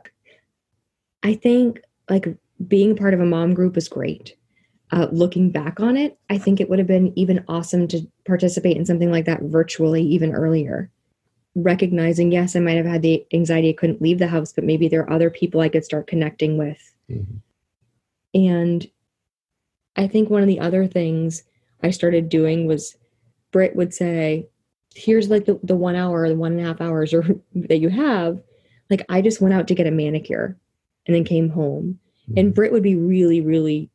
I think like being part of a mom group is great. Uh, looking back on it, I think it would have been even awesome to participate in something like that virtually even earlier. Recognizing, yes, I might have had the anxiety I couldn't leave the house, but maybe there are other people I could start connecting with. Mhm. And I think one of the other things I started doing was Britt would say, here's like the, the one hour, the one and a half hours or that you have, like I just went out to get a manicure and then came home. And mm-hmm. Britt would be really, really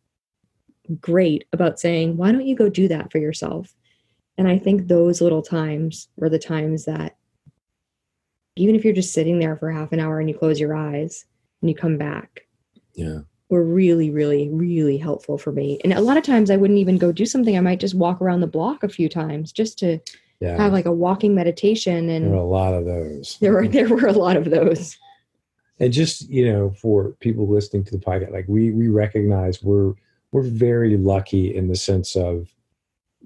great about saying, why don't you go do that for yourself? And I think those little times were the times that even if you're just sitting there for half an hour and you close your eyes and you come back, yeah, were really, really, really helpful for me. And a lot of times I wouldn't even go do something. I might just walk around the block a few times just to yeah. have like a walking meditation. And there were a lot of those. there were there were a lot of those. and just you know for people listening to the podcast like we we recognize we're we're very lucky in the sense of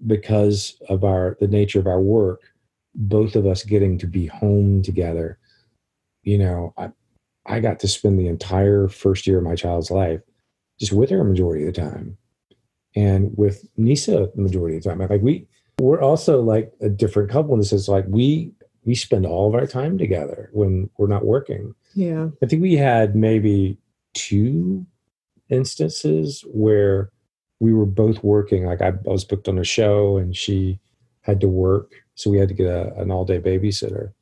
because of our the nature of our work both of us getting to be home together you know i i got to spend the entire first year of my child's life just with her a majority of the time and with nisa the majority of the time like we we're also like a different couple in the sense like we we spend all of our time together when we're not working Yeah. I think we had maybe two instances where we were both working. Like I, I was booked on a show and she had to work. So we had to get a, an all day babysitter.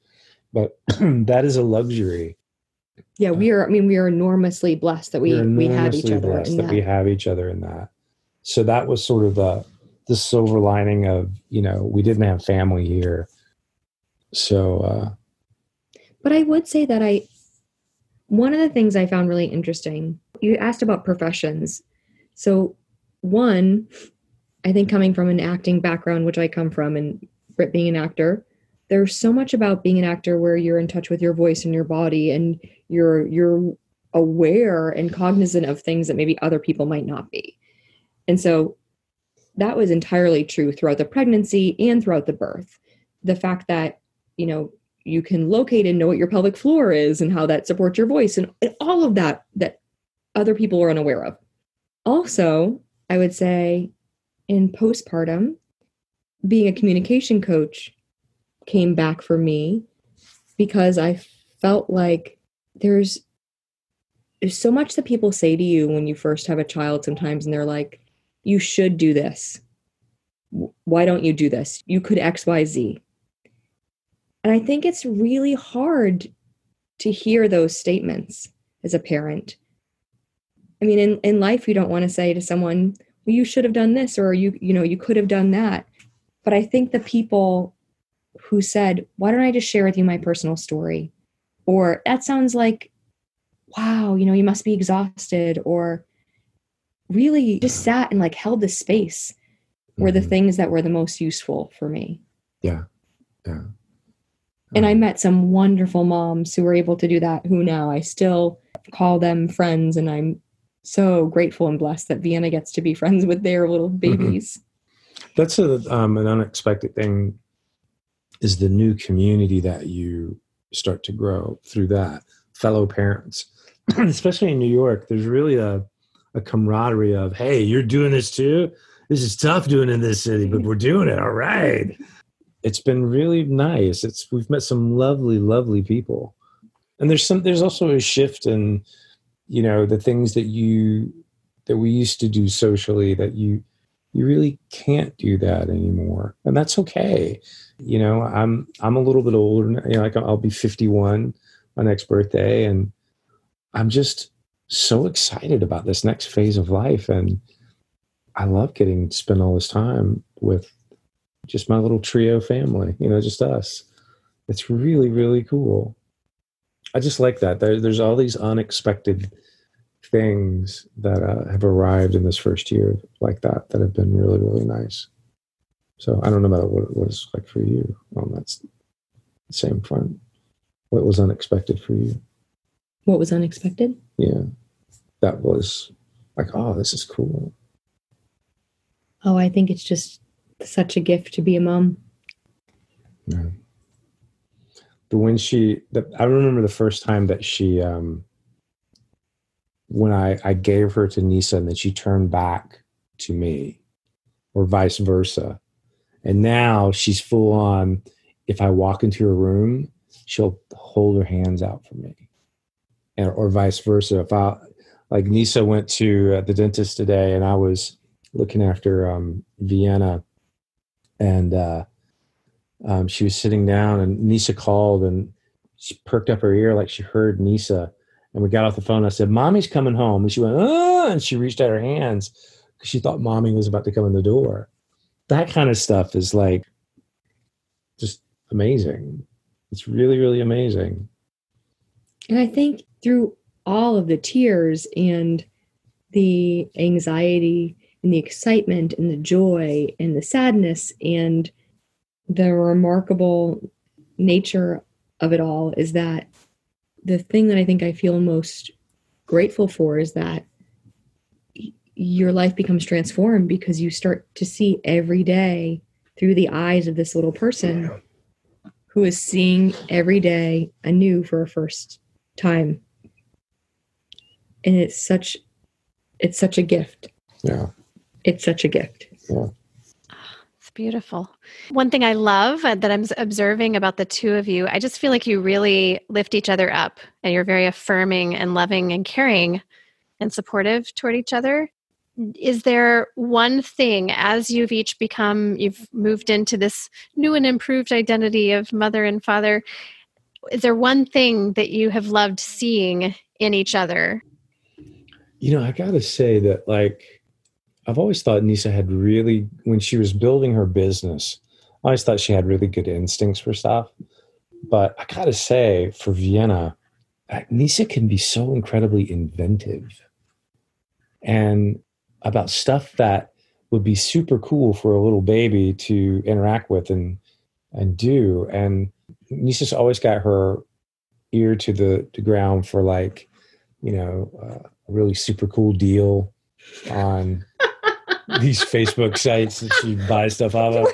But that is a luxury. Yeah, we are I mean we are enormously blessed that we We're have each other blessed that that. we have each other in that. So that was sort of the the silver lining of, you know, we didn't have family here. So uh But I would say that I, one of the things I found really interesting, you asked about professions. So, one, I think coming from an acting background, which I come from, and being an actor, there's so much about being an actor where you're in touch with your voice and your body, and you're you're aware and cognizant of things that maybe other people might not be. And so, that was entirely true throughout the pregnancy and throughout the birth. The fact that you know you can locate and know what your pelvic floor is and how that supports your voice and, and all of that that other people are unaware of. Also, I would say in postpartum, being a communication coach came back for me because I felt like there's there's so much that people say to you when you first have a child sometimes and they're like you should do this why don't you do this you could xyz and I think it's really hard to hear those statements as a parent. I mean, in, in life, you don't want to say to someone, well, you should have done this, or you, you know, you could have done that. But I think the people who said, why don't I just share with you my personal story? Or that sounds like, wow, you know, you must be exhausted, or really just sat and like held the space were the mhm. things that were the most useful for me. yeah. Yeah. And I Um, met some wonderful moms who were able to do that, who now I still call them friends. And I'm so grateful and blessed that Vienna gets to be friends with their little babies. that's a um, an unexpected thing is the new community that you start to grow through that fellow parents especially in new york there's really a, a camaraderie of hey you're doing this too? This is tough doing in this city but we're doing it. All right. It's been really nice. It's we've met some lovely lovely people. And there's some there's also a shift in you know the things that you that we used to do socially that you you really can't do that anymore. And that's okay. You know i'm i'm a little bit older now, you know like i'll be 51 my next birthday and i'm just so excited about this next phase of life. And i love getting to spend all this time with just my little trio family you know just us. It's really really cool. I just like that. There, there's all these unexpected things that uh, have arrived in this first year like that that have been really really nice. So i don't know about what, it was like for you on that same front. What was unexpected for you? What was unexpected? Yeah that was like oh this is cool Oh, I think it's just such a gift to be a mom. yeah. but when she the, i remember the first time that she um when i i gave her to nisa and then she turned back to me or vice versa and now she's full on if i walk into her room she'll hold her hands out for me and or vice versa if i like nisa went to uh, the dentist today and i was looking after um vienna and uh um, she was sitting down and Nisa called and she perked up her ear like she heard Nisa. And we got off the phone. I said, Mommy's coming home. And she went, oh, and she reached out her hands because she thought mommy was about to come in the door. That kind of stuff is like just amazing. It's really, really amazing. And I think through all of the tears and the anxiety and the excitement and the joy and the sadness and the remarkable nature of it all is that the thing that I think I feel most grateful for is that your life becomes transformed because you start to see every day through the eyes of this little person who is seeing every day anew for a first time and it's such it's such a gift Yeah. it's such a gift Yeah. It's beautiful. One thing I love uh, that I'm observing about the two of you, I just feel like you really lift each other up and you're very affirming and loving and caring and supportive toward each other. Is there one thing as you've each become, you've moved into this new and improved identity of mother and father? Is there one thing that you have loved seeing in each other? You know, I got to say that, like, I've always thought Nisa had really, when she was building her business, I always thought she had really good instincts for stuff. But I got to say, for Vienna, Nisa can be so incredibly inventive and about stuff that would be super cool for a little baby to interact with and and do. And Nisa's always got her ear to the, the ground for like, you know, uh, really super cool deal on these Facebook sites that she buys stuff off of.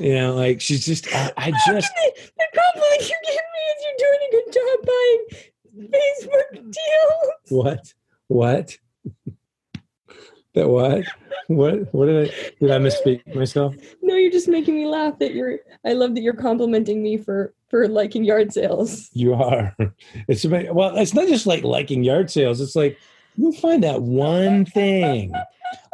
You know, like she's just, I, I just, the compliment you give me is you're doing a good job buying facebook deals what, what, that what, what, what did I, did I misspeak myself? no you're just making me laugh that you're i love that you're complimenting me for for liking yard sales You are. It's well, it's not just like liking yard sales. It's like you find that one thing. Like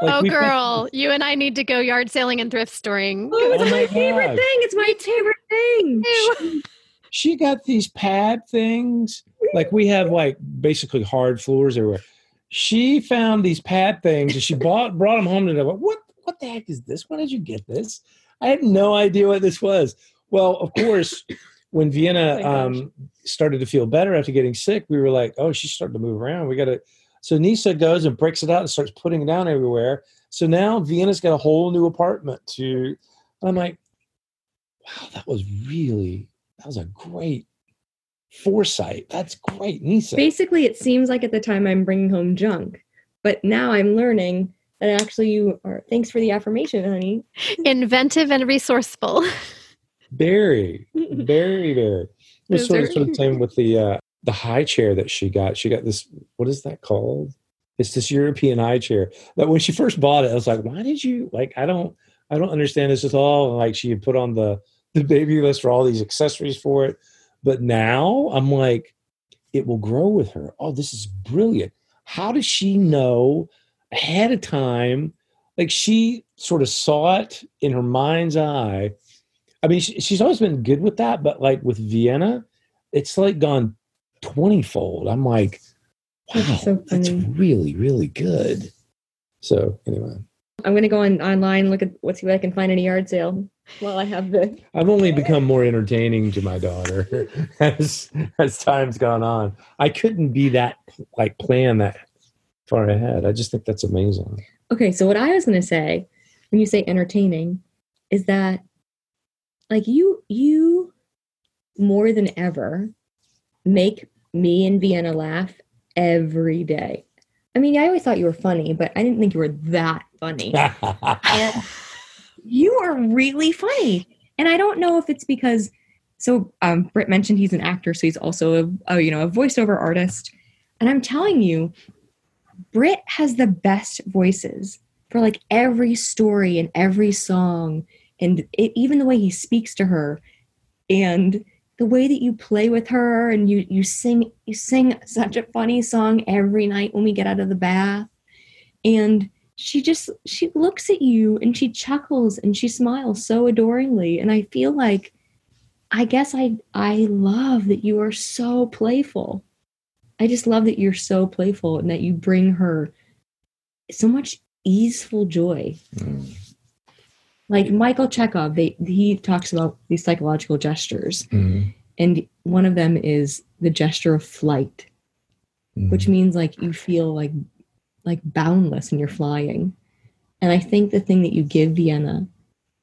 oh, we found- girl, you and I need to go yard sailing and thrift storing. oh it's Oh my, my favorite God. thing it's my favorite thing she, she got these pad things. Like we have like basically hard floors everywhere. She found these pad things and she bought brought them home and I went, what what the heck is this? Why did you get this? I had no idea what this was. Well, of course, when Vienna Oh um, started to feel better after getting sick, we were like, oh, she's starting to move around. We got to. So Nisa goes and breaks it out and starts putting it down everywhere. So now Vienna's got a whole new apartment to. And I'm like, wow, that was really that was a great foresight. That's great, Nisa. basically it seems like at the time i'm bringing home junk but now i'm learning that actually you are thanks for the affirmation honey Inventive and resourceful. Very, very, very. It was sort of, sort of the same with the uh, the high chair that she got. She got this. What is that called? It's this European high chair. That when she first bought it, I was like, "Why did you like? I don't, I don't understand this at all." And like she had put on the the baby list for all these accessories for it, but now I'm like, it will grow with her. Oh, this is brilliant. How does she know ahead of time? Like she sort of saw it in her mind's eye. I mean, she, she's always been good with that, but like with Vienna, it's like gone 20 fold. I'm like, wow, That's so that's really, really good. So, anyway, i'm gonna go on online look at what see what i can find in a yard sale while i have the I've only become more entertaining to my daughter as as time's gone on. I couldn't be that like plan that far ahead. I just think that's amazing. Okay, so what I was going to say when you say entertaining is that like you you more than ever make me and Vienna laugh every day. I mean, I always thought you were funny, but I didn't think you were that funny. and you are really funny. And I don't know if it's because so um Britt mentioned he's an actor, so he's also a, a you know a voiceover artist. And I'm telling you, Britt has the best voices for like every story and every song, and it, even the way he speaks to her, and the way that you play with her, and you you sing you sing such a funny song every night when we get out of the bath, and she just she looks at you and she chuckles and she smiles so adoringly, and I feel like I guess I I love that you are so playful. I just love that you're so playful and that you bring her so much easeful joy. Mm. Like Michael Chekhov, they, he talks about these psychological gestures, Mhm. and one of them is the gesture of flight, Mhm. which means like you feel like like boundless and you're flying. And I think the thing that you give Vienna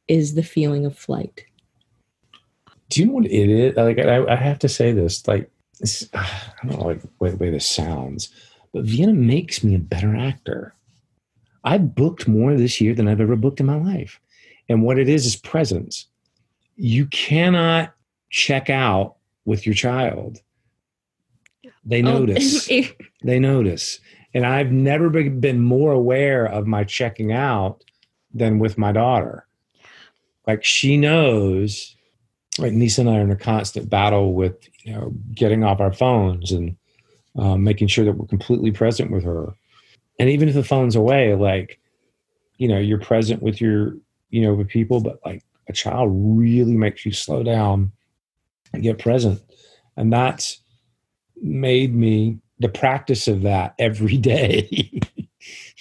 is the feeling of flight. do you know what it is? Like, I, I have to say this. Like, this, I don't know like way, way this sounds, but Vienna makes me a better actor. I booked more this year than I've ever booked in my life, and what it is is presence. You cannot check out with your child. They Oh, notice. they notice, and I've never been more aware of my checking out than with my daughter. Like she knows like Nisa and I are in a constant battle with you know getting off our phones and um, making sure that we're completely present with her. And even if the phone's away, like you know you're present with your you know with people, but like a child really makes you slow down and get present, and that's made me the practice of that every day.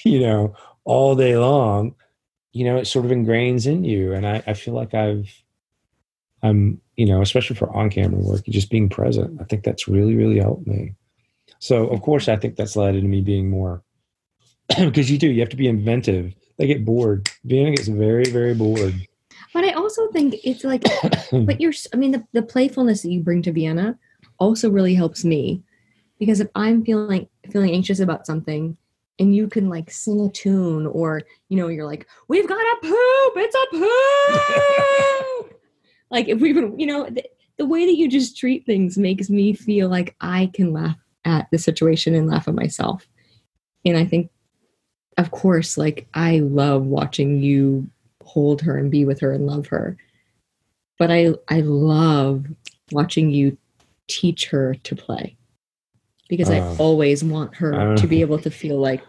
you know, all day long. You know, it sort of ingrains in you, and I, I feel like I've I'm, you know, especially for on camera work, just being present. I think that's really, really helped me. So, of course, I think that's led into me being more because you do, you have to be inventive. They get bored. Vienna gets very, very bored. But I also think it's like, but you're, I mean, the, the playfulness that you bring to Vienna also really helps me because if I'm feeling feeling anxious about something and you can like sing a tune or, you know, you're like, we've got a poop, it's a poop. like if we even, you know, the, the way that you just treat things makes me feel like I can laugh at the situation and laugh at myself. And I think, of course, like I love watching you hold her and be with her and love her. But I I love watching you teach her to play. Because I Oh. always want her Uh. to be able to feel like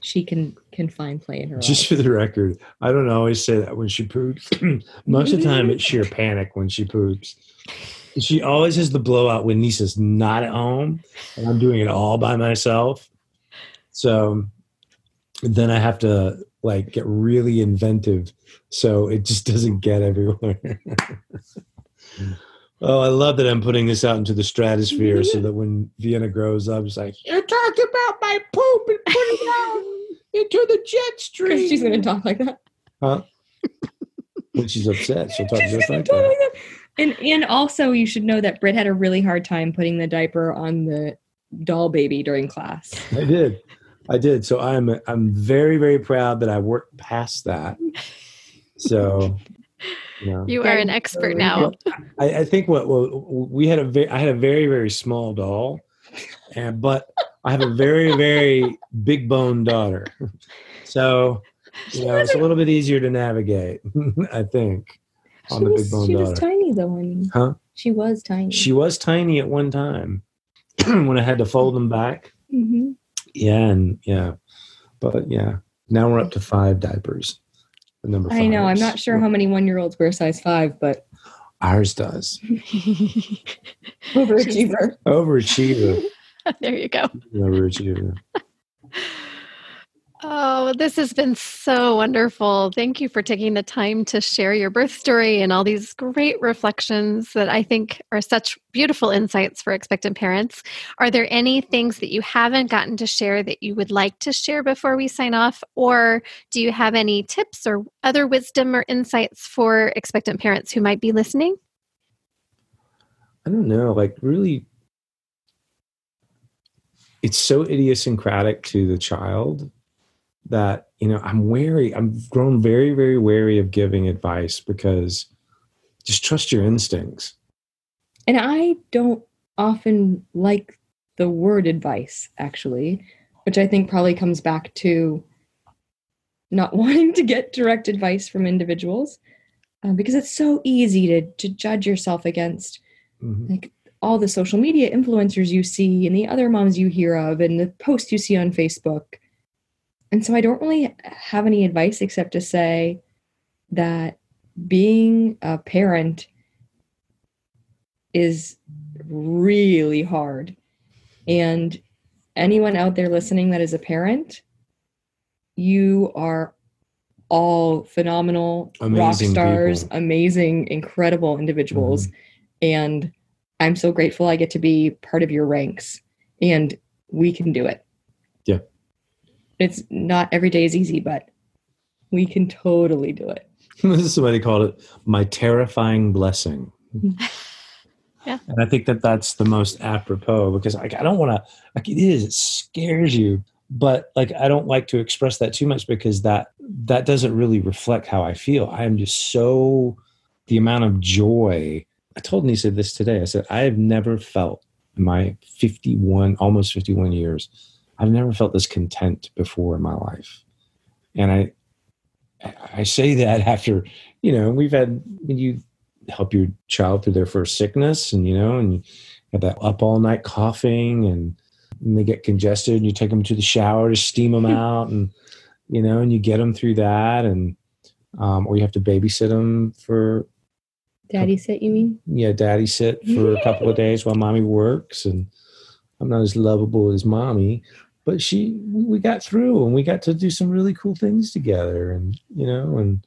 she can can find play in her own. Just life. for the record, I don't always say that when she poops. Most of the time, it's sheer panic when she poops. She always has the blowout when Nisa's not at home and I'm doing it all by myself. So then I have to like get really inventive so it just doesn't get everywhere. oh, I love that I'm putting this out into the stratosphere so that when Vienna grows up, it's like, You talked about my poop and put it out into the jet stream. She's gonna talk like that. Huh? when she's upset, she'll talk She's just like talk that. like that. And and also you should know that Britt had a really hard time putting the diaper on the doll baby during class. I did. I did. So I'm I'm very very proud that I worked past that. So, you know, You are an expert totally now. I, I think what well we had a very I had a very very small doll, and but I have a very very big bone daughter, so you know it's a little bit easier to navigate. I think on she the was, big bone she was tiny though, I mean. Huh? She was tiny. She was tiny at one time when I had to fold them back. Mhm. Yeah, and yeah, but yeah, now we're up to five diapers. The number. I know. I'm not sure how many one year olds wear size five, but ours does. overachiever. Overachiever. there you go. Overachiever. Oh, this has been so wonderful. Thank you for taking the time to share your birth story and all these great reflections that I think are such beautiful insights for expectant parents. Are there any things that you haven't gotten to share that you would like to share before we sign off? Or do you have any tips or other wisdom or insights for expectant parents who might be listening? I don't know. Like really, it's so idiosyncratic to the child that you know I'm wary. I've grown very, very wary of giving advice because just trust your instincts. And I don't often like the word advice, actually, which I think probably comes back to not wanting to get direct advice from individuals uh, because it's so easy to, to judge yourself against Mhm. like all the social media influencers you see and the other moms you hear of and the posts you see on Facebook. And so I don't really have any advice except to say that being a parent is really hard. And anyone out there listening that is a parent, you are all phenomenal rock stars, people. amazing, incredible individuals. Mm-hmm. And I'm so grateful I get to be part of your ranks and we can do it. It's not every day is easy, but we can totally do it. Somebody called it my terrifying blessing. Yeah. And I think that that's the most apropos because like I don't want to like it is it scares you but like I don't like to express that too much because that that doesn't really reflect how I feel. I am just so the amount of joy. I told Nisa this today. I said I have never felt in my 51 almost 51 years I've never felt this content before in my life. And I I say that after, you know, we've had when you help your child through their first sickness and you know, and you have that up all night coughing and, and they get congested and you take them to the shower to steam them out and you know, and you get them through that and um, or you have to babysit them for Daddy sit, you mean? yeah, daddy sit for a couple of days while mommy works and I'm not as lovable as mommy, but she we got through and we got to do some really cool things together and you know and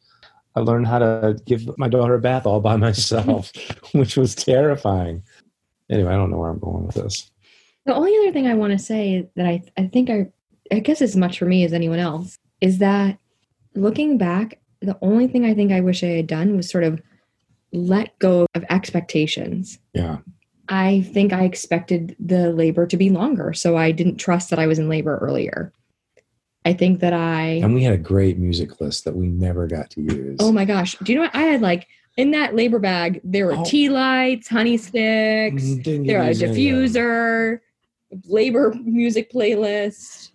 I learned how to give my daughter a bath all by myself, which was terrifying. Anyway, I don't know where I'm going with this. The only other thing I want to say that I I think I I guess as much for me as anyone else is that looking back, the only thing I think I wish I had done was sort of let go of expectations. Yeah. I think I expected the labor to be longer, so I didn't trust that I was in labor earlier. I think that I And we had a great music list that we never got to use. Oh my gosh. Do you know what I had like in that labor bag there were Oh. tea lights, honey sticks, Mm, there was a use any of them. diffuser, labor music playlist,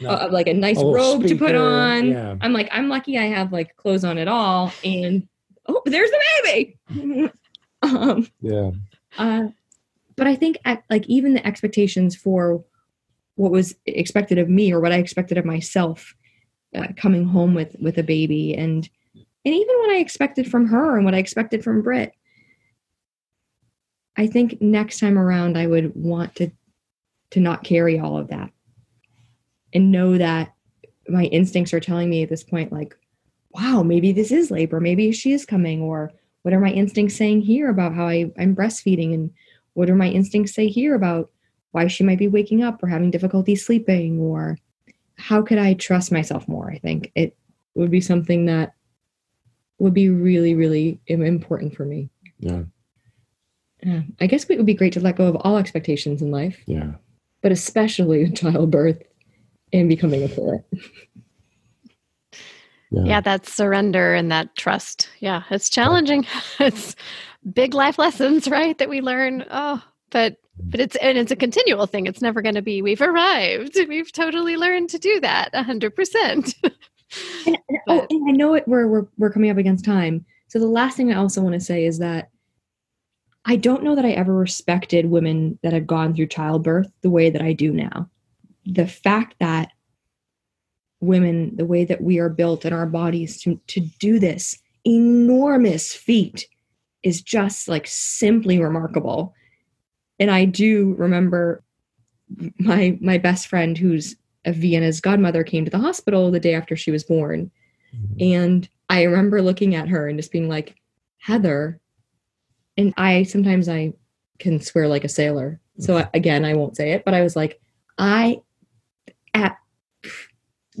No. uh, like a nice little robe to put on. Yeah. I'm like, I'm lucky I have like clothes on at all. And oh, there's the baby. um, Yeah. uh, but I think like even the expectations for what was expected of me or what I expected of myself uh, coming home with with a baby and and even what I expected from her and what I expected from Britt. I think next time around I would want to to not carry all of that and know that my instincts are telling me at this point like wow maybe this is labor maybe she is coming or what are my instincts saying here about how I, I'm breastfeeding and what do my instincts say here about why she might be waking up or having difficulty sleeping or how could i trust myself more i think it would be something that would be really really important for me Yeah. yeah. i guess it would be great to let go of all expectations in life Yeah. but especially childbirth and becoming a parent Yeah. Yeah, that surrender and that trust. Yeah, it's challenging. it's big life lessons, right? That we learn. Oh, but but it's and it's a continual thing. It's never going to be we've arrived. We've totally learned to do that a hundred percent. And, and- oh, and I know it. We're, we're we're coming up against time. So the last thing I also want to say is that I don't know that I ever respected women that had gone through childbirth the way that I do now. The fact that women, the way that we are built in our bodies to to do this enormous feat, is just like simply remarkable. And I do remember my my best friend who's a Vienna's godmother came to the hospital the day after she was born. Mhm. And I remember looking at her and just being like, Heather. And I sometimes I can swear like a sailor. So I- again, I won't say it, but I was like, I at,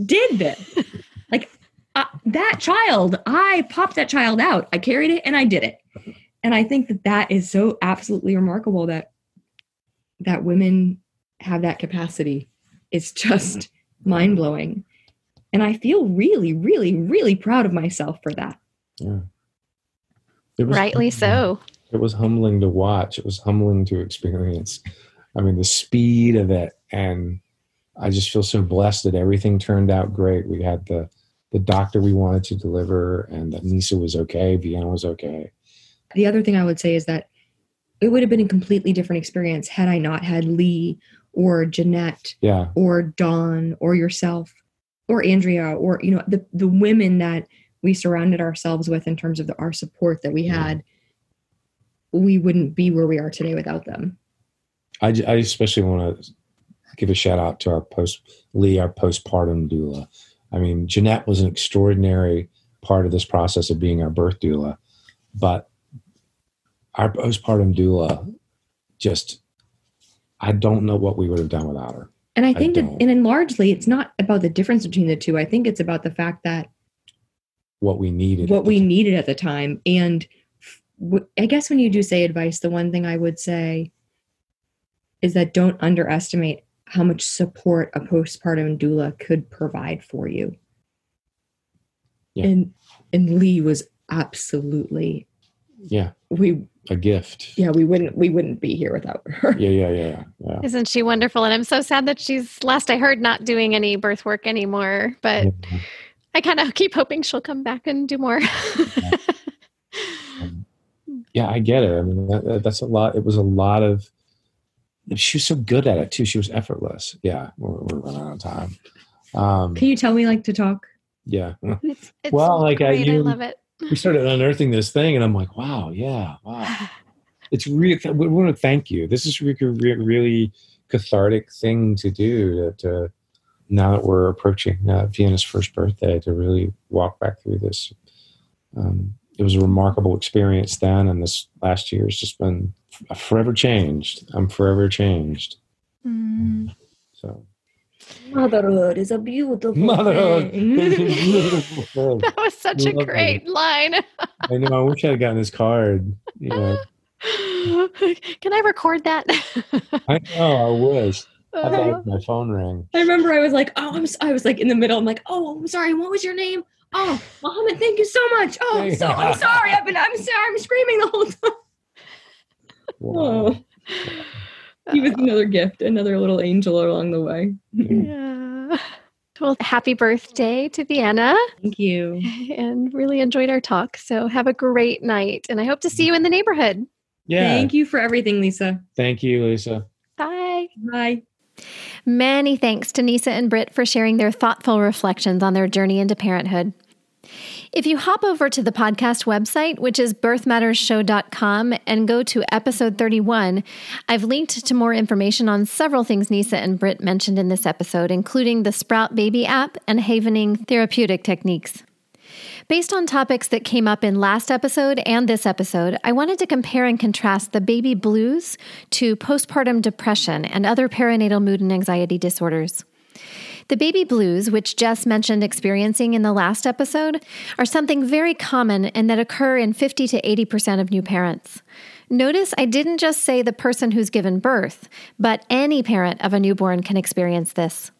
did this. like uh, that child, I popped that child out. I carried it and I did it. And I think that that is so absolutely remarkable that that women have that capacity. It's just mind blowing. And I feel really, really, really proud of myself for that. Yeah. It was Rightly so. It was humbling to watch. It was humbling to experience. I mean, the speed of it, and I just feel so blessed that everything turned out great. We had the the doctor we wanted to deliver, and that Nisa was okay. Vienna was okay. The other thing I would say is that it would have been a completely different experience had I not had Lee or Jeanette Yeah, or Dawn or yourself or Andrea or you know the the women that we surrounded ourselves with in terms of the, our support that we Yeah. had. we wouldn't be where we are today without them. I, I especially want to give a shout out to our post Lee, our postpartum doula. I mean, Jeanette was an extraordinary part of this process of being our birth doula, but our postpartum doula just I don't know what we would have done without her. And I think I that, and then largely, it's not about the difference between the two. I think it's about the fact that What we needed. what we needed at the time. And w- I guess when you do say advice, the one thing I would say is that don't underestimate how much support a postpartum doula could provide for you. Yeah. And and Lee was absolutely Yeah, we a gift. yeah we wouldn't we wouldn't be here without her. Yeah, yeah, yeah, yeah. Isn't she wonderful? And I'm so sad that she's, last I heard, not doing any birth work anymore. But Yeah. I kind of keep hoping she'll come back and do more. Yeah, I get it. I mean, that, that- that's a lot. It was a lot of. She was so good at it too. She was effortless. Yeah, we're, we're running out of time. Um, Can you tell me like to talk? yeah, it's, it's Well, like, I- great. I you- love it. we started unearthing this thing, and I'm like, wow, yeah, wow. It's really. We want to thank you. This is really, really, really cathartic thing to do. To, to now that we're approaching uh, Vienna's first birthday, to really walk back through this. Um, it was a remarkable experience then, and this last year has just been f- forever changed. I'm forever changed. Mm. So Motherhood is a beautiful motherhood. thing. That was such a Lovely. great line. I know. I wish I had gotten this card. You know, Can I record that? I know. I wish. I thought my phone rang. I remember I was like, oh, I'm. s- I was like in the middle. I'm like, oh, I'm sorry. What was your name? Oh, Mohammed. Thank you so much. Oh, I'm so. I'm sorry. I've been. I'm sorry. I'm screaming the whole time. Wow. Oh, he was another gift, another little angel along the way. yeah. Well, happy birthday to Vienna Thank you. and really enjoyed our talk. So have a great night and I hope to see you in the neighborhood. Yeah. Thank you for everything, Lisa. Thank you, Lisa. Bye. Bye. Many thanks to Nisa and Britt for sharing their thoughtful reflections on their journey into parenthood. If you hop over to the podcast website, which is birthmattersshow.com, and go to episode 31, I've linked to more information on several things Nisa and Britt mentioned in this episode, including the Sprout Baby app and Havening therapeutic techniques. Based on topics that came up in last episode and this episode, I wanted to compare and contrast the baby blues to postpartum depression and other perinatal mood and anxiety disorders. The baby blues, which Jess mentioned experiencing in the last episode, are something very common and that occur in 50 to 80% of new parents. Notice I didn't just say the person who's given birth, but any parent of a newborn can experience this.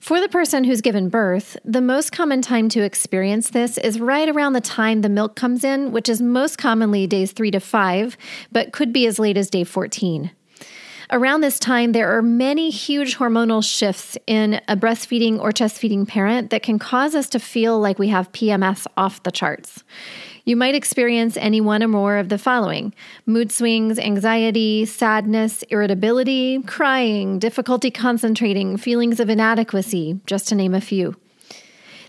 For the person who's given birth, the most common time to experience this is right around the time the milk comes in, which is most commonly days 3 to 5, but could be as late as day 14. Around this time, there are many huge hormonal shifts in a breastfeeding or chest feeding parent that can cause us to feel like we have PMS off the charts. You might experience any one or more of the following mood swings, anxiety, sadness, irritability, crying, difficulty concentrating, feelings of inadequacy, just to name a few.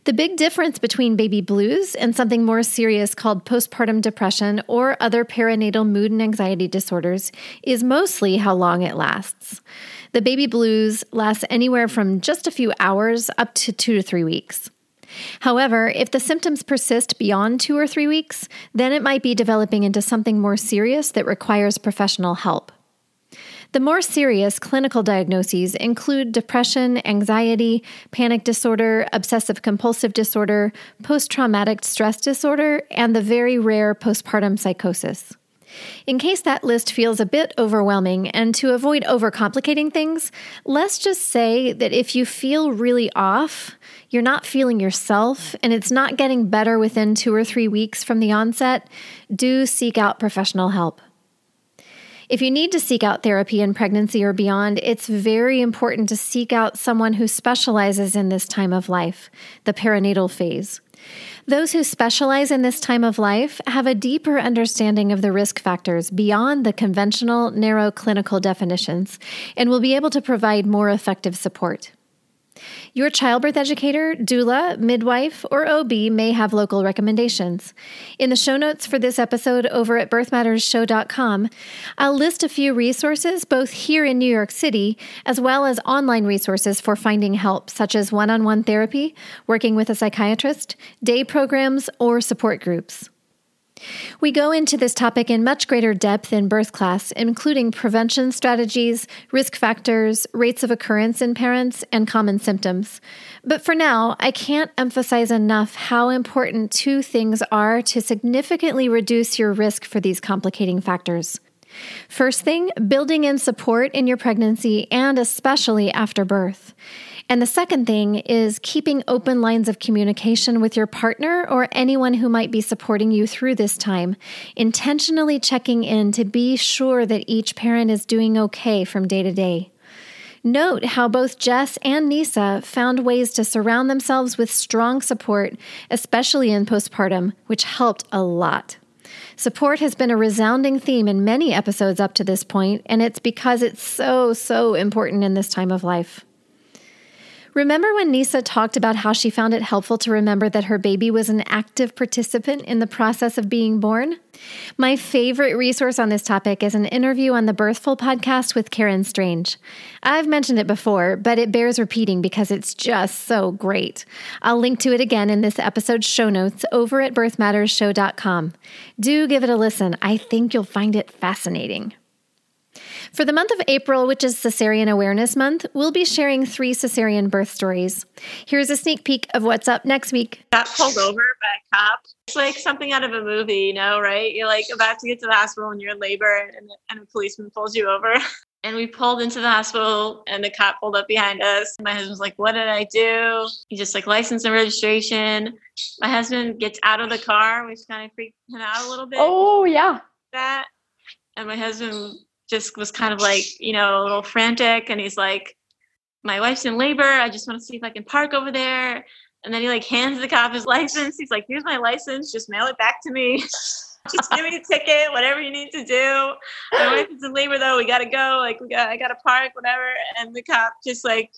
The big difference between baby blues and something more serious called postpartum depression or other perinatal mood and anxiety disorders is mostly how long it lasts. The baby blues lasts anywhere from just a few hours up to two to three weeks. However, if the symptoms persist beyond two or three weeks, then it might be developing into something more serious that requires professional help. The more serious clinical diagnoses include depression, anxiety, panic disorder, obsessive compulsive disorder, post traumatic stress disorder, and the very rare postpartum psychosis. In case that list feels a bit overwhelming, and to avoid overcomplicating things, let's just say that if you feel really off, you're not feeling yourself, and it's not getting better within two or three weeks from the onset, do seek out professional help. If you need to seek out therapy in pregnancy or beyond, it's very important to seek out someone who specializes in this time of life, the perinatal phase. Those who specialize in this time of life have a deeper understanding of the risk factors beyond the conventional, narrow clinical definitions and will be able to provide more effective support. Your childbirth educator, doula, midwife, or OB may have local recommendations. In the show notes for this episode over at birthmattersshow.com, I'll list a few resources both here in New York City as well as online resources for finding help, such as one on one therapy, working with a psychiatrist, day programs, or support groups. We go into this topic in much greater depth in birth class, including prevention strategies, risk factors, rates of occurrence in parents, and common symptoms. But for now, I can't emphasize enough how important two things are to significantly reduce your risk for these complicating factors. First thing, building in support in your pregnancy and especially after birth. And the second thing is keeping open lines of communication with your partner or anyone who might be supporting you through this time, intentionally checking in to be sure that each parent is doing okay from day to day. Note how both Jess and Nisa found ways to surround themselves with strong support, especially in postpartum, which helped a lot. Support has been a resounding theme in many episodes up to this point, and it's because it's so, so important in this time of life. Remember when Nisa talked about how she found it helpful to remember that her baby was an active participant in the process of being born? My favorite resource on this topic is an interview on the Birthful podcast with Karen Strange. I've mentioned it before, but it bears repeating because it's just so great. I'll link to it again in this episode's show notes over at birthmattersshow.com. Do give it a listen. I think you'll find it fascinating. For the month of April, which is Cesarean Awareness Month, we'll be sharing three cesarean birth stories. Here's a sneak peek of what's up next week. Got pulled over by a cop. It's like something out of a movie, you know, right? You're like about to get to the hospital and you're in labor and, and a policeman pulls you over. And we pulled into the hospital and the cop pulled up behind us. My husband's like, What did I do? He just like license and registration. My husband gets out of the car, which kind of freaked him out a little bit. Oh, yeah. That. And my husband just was kind of like, you know, a little frantic. And he's like, my wife's in labor. I just want to see if I can park over there. And then he like hands the cop his license. He's like, here's my license. Just mail it back to me. just give me a ticket, whatever you need to do. My wife is in labor though. We got to go. Like, we got, I got to park, whatever. And the cop just like,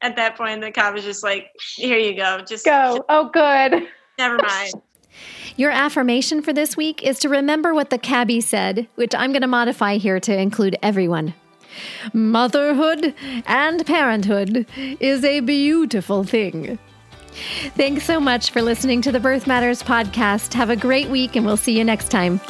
at that point, the cop was just like, here you go. Just go. Just, oh, good. Never mind. Your affirmation for this week is to remember what the cabbie said, which I'm going to modify here to include everyone. Motherhood and parenthood is a beautiful thing. Thanks so much for listening to the Birth Matters podcast. Have a great week, and we'll see you next time.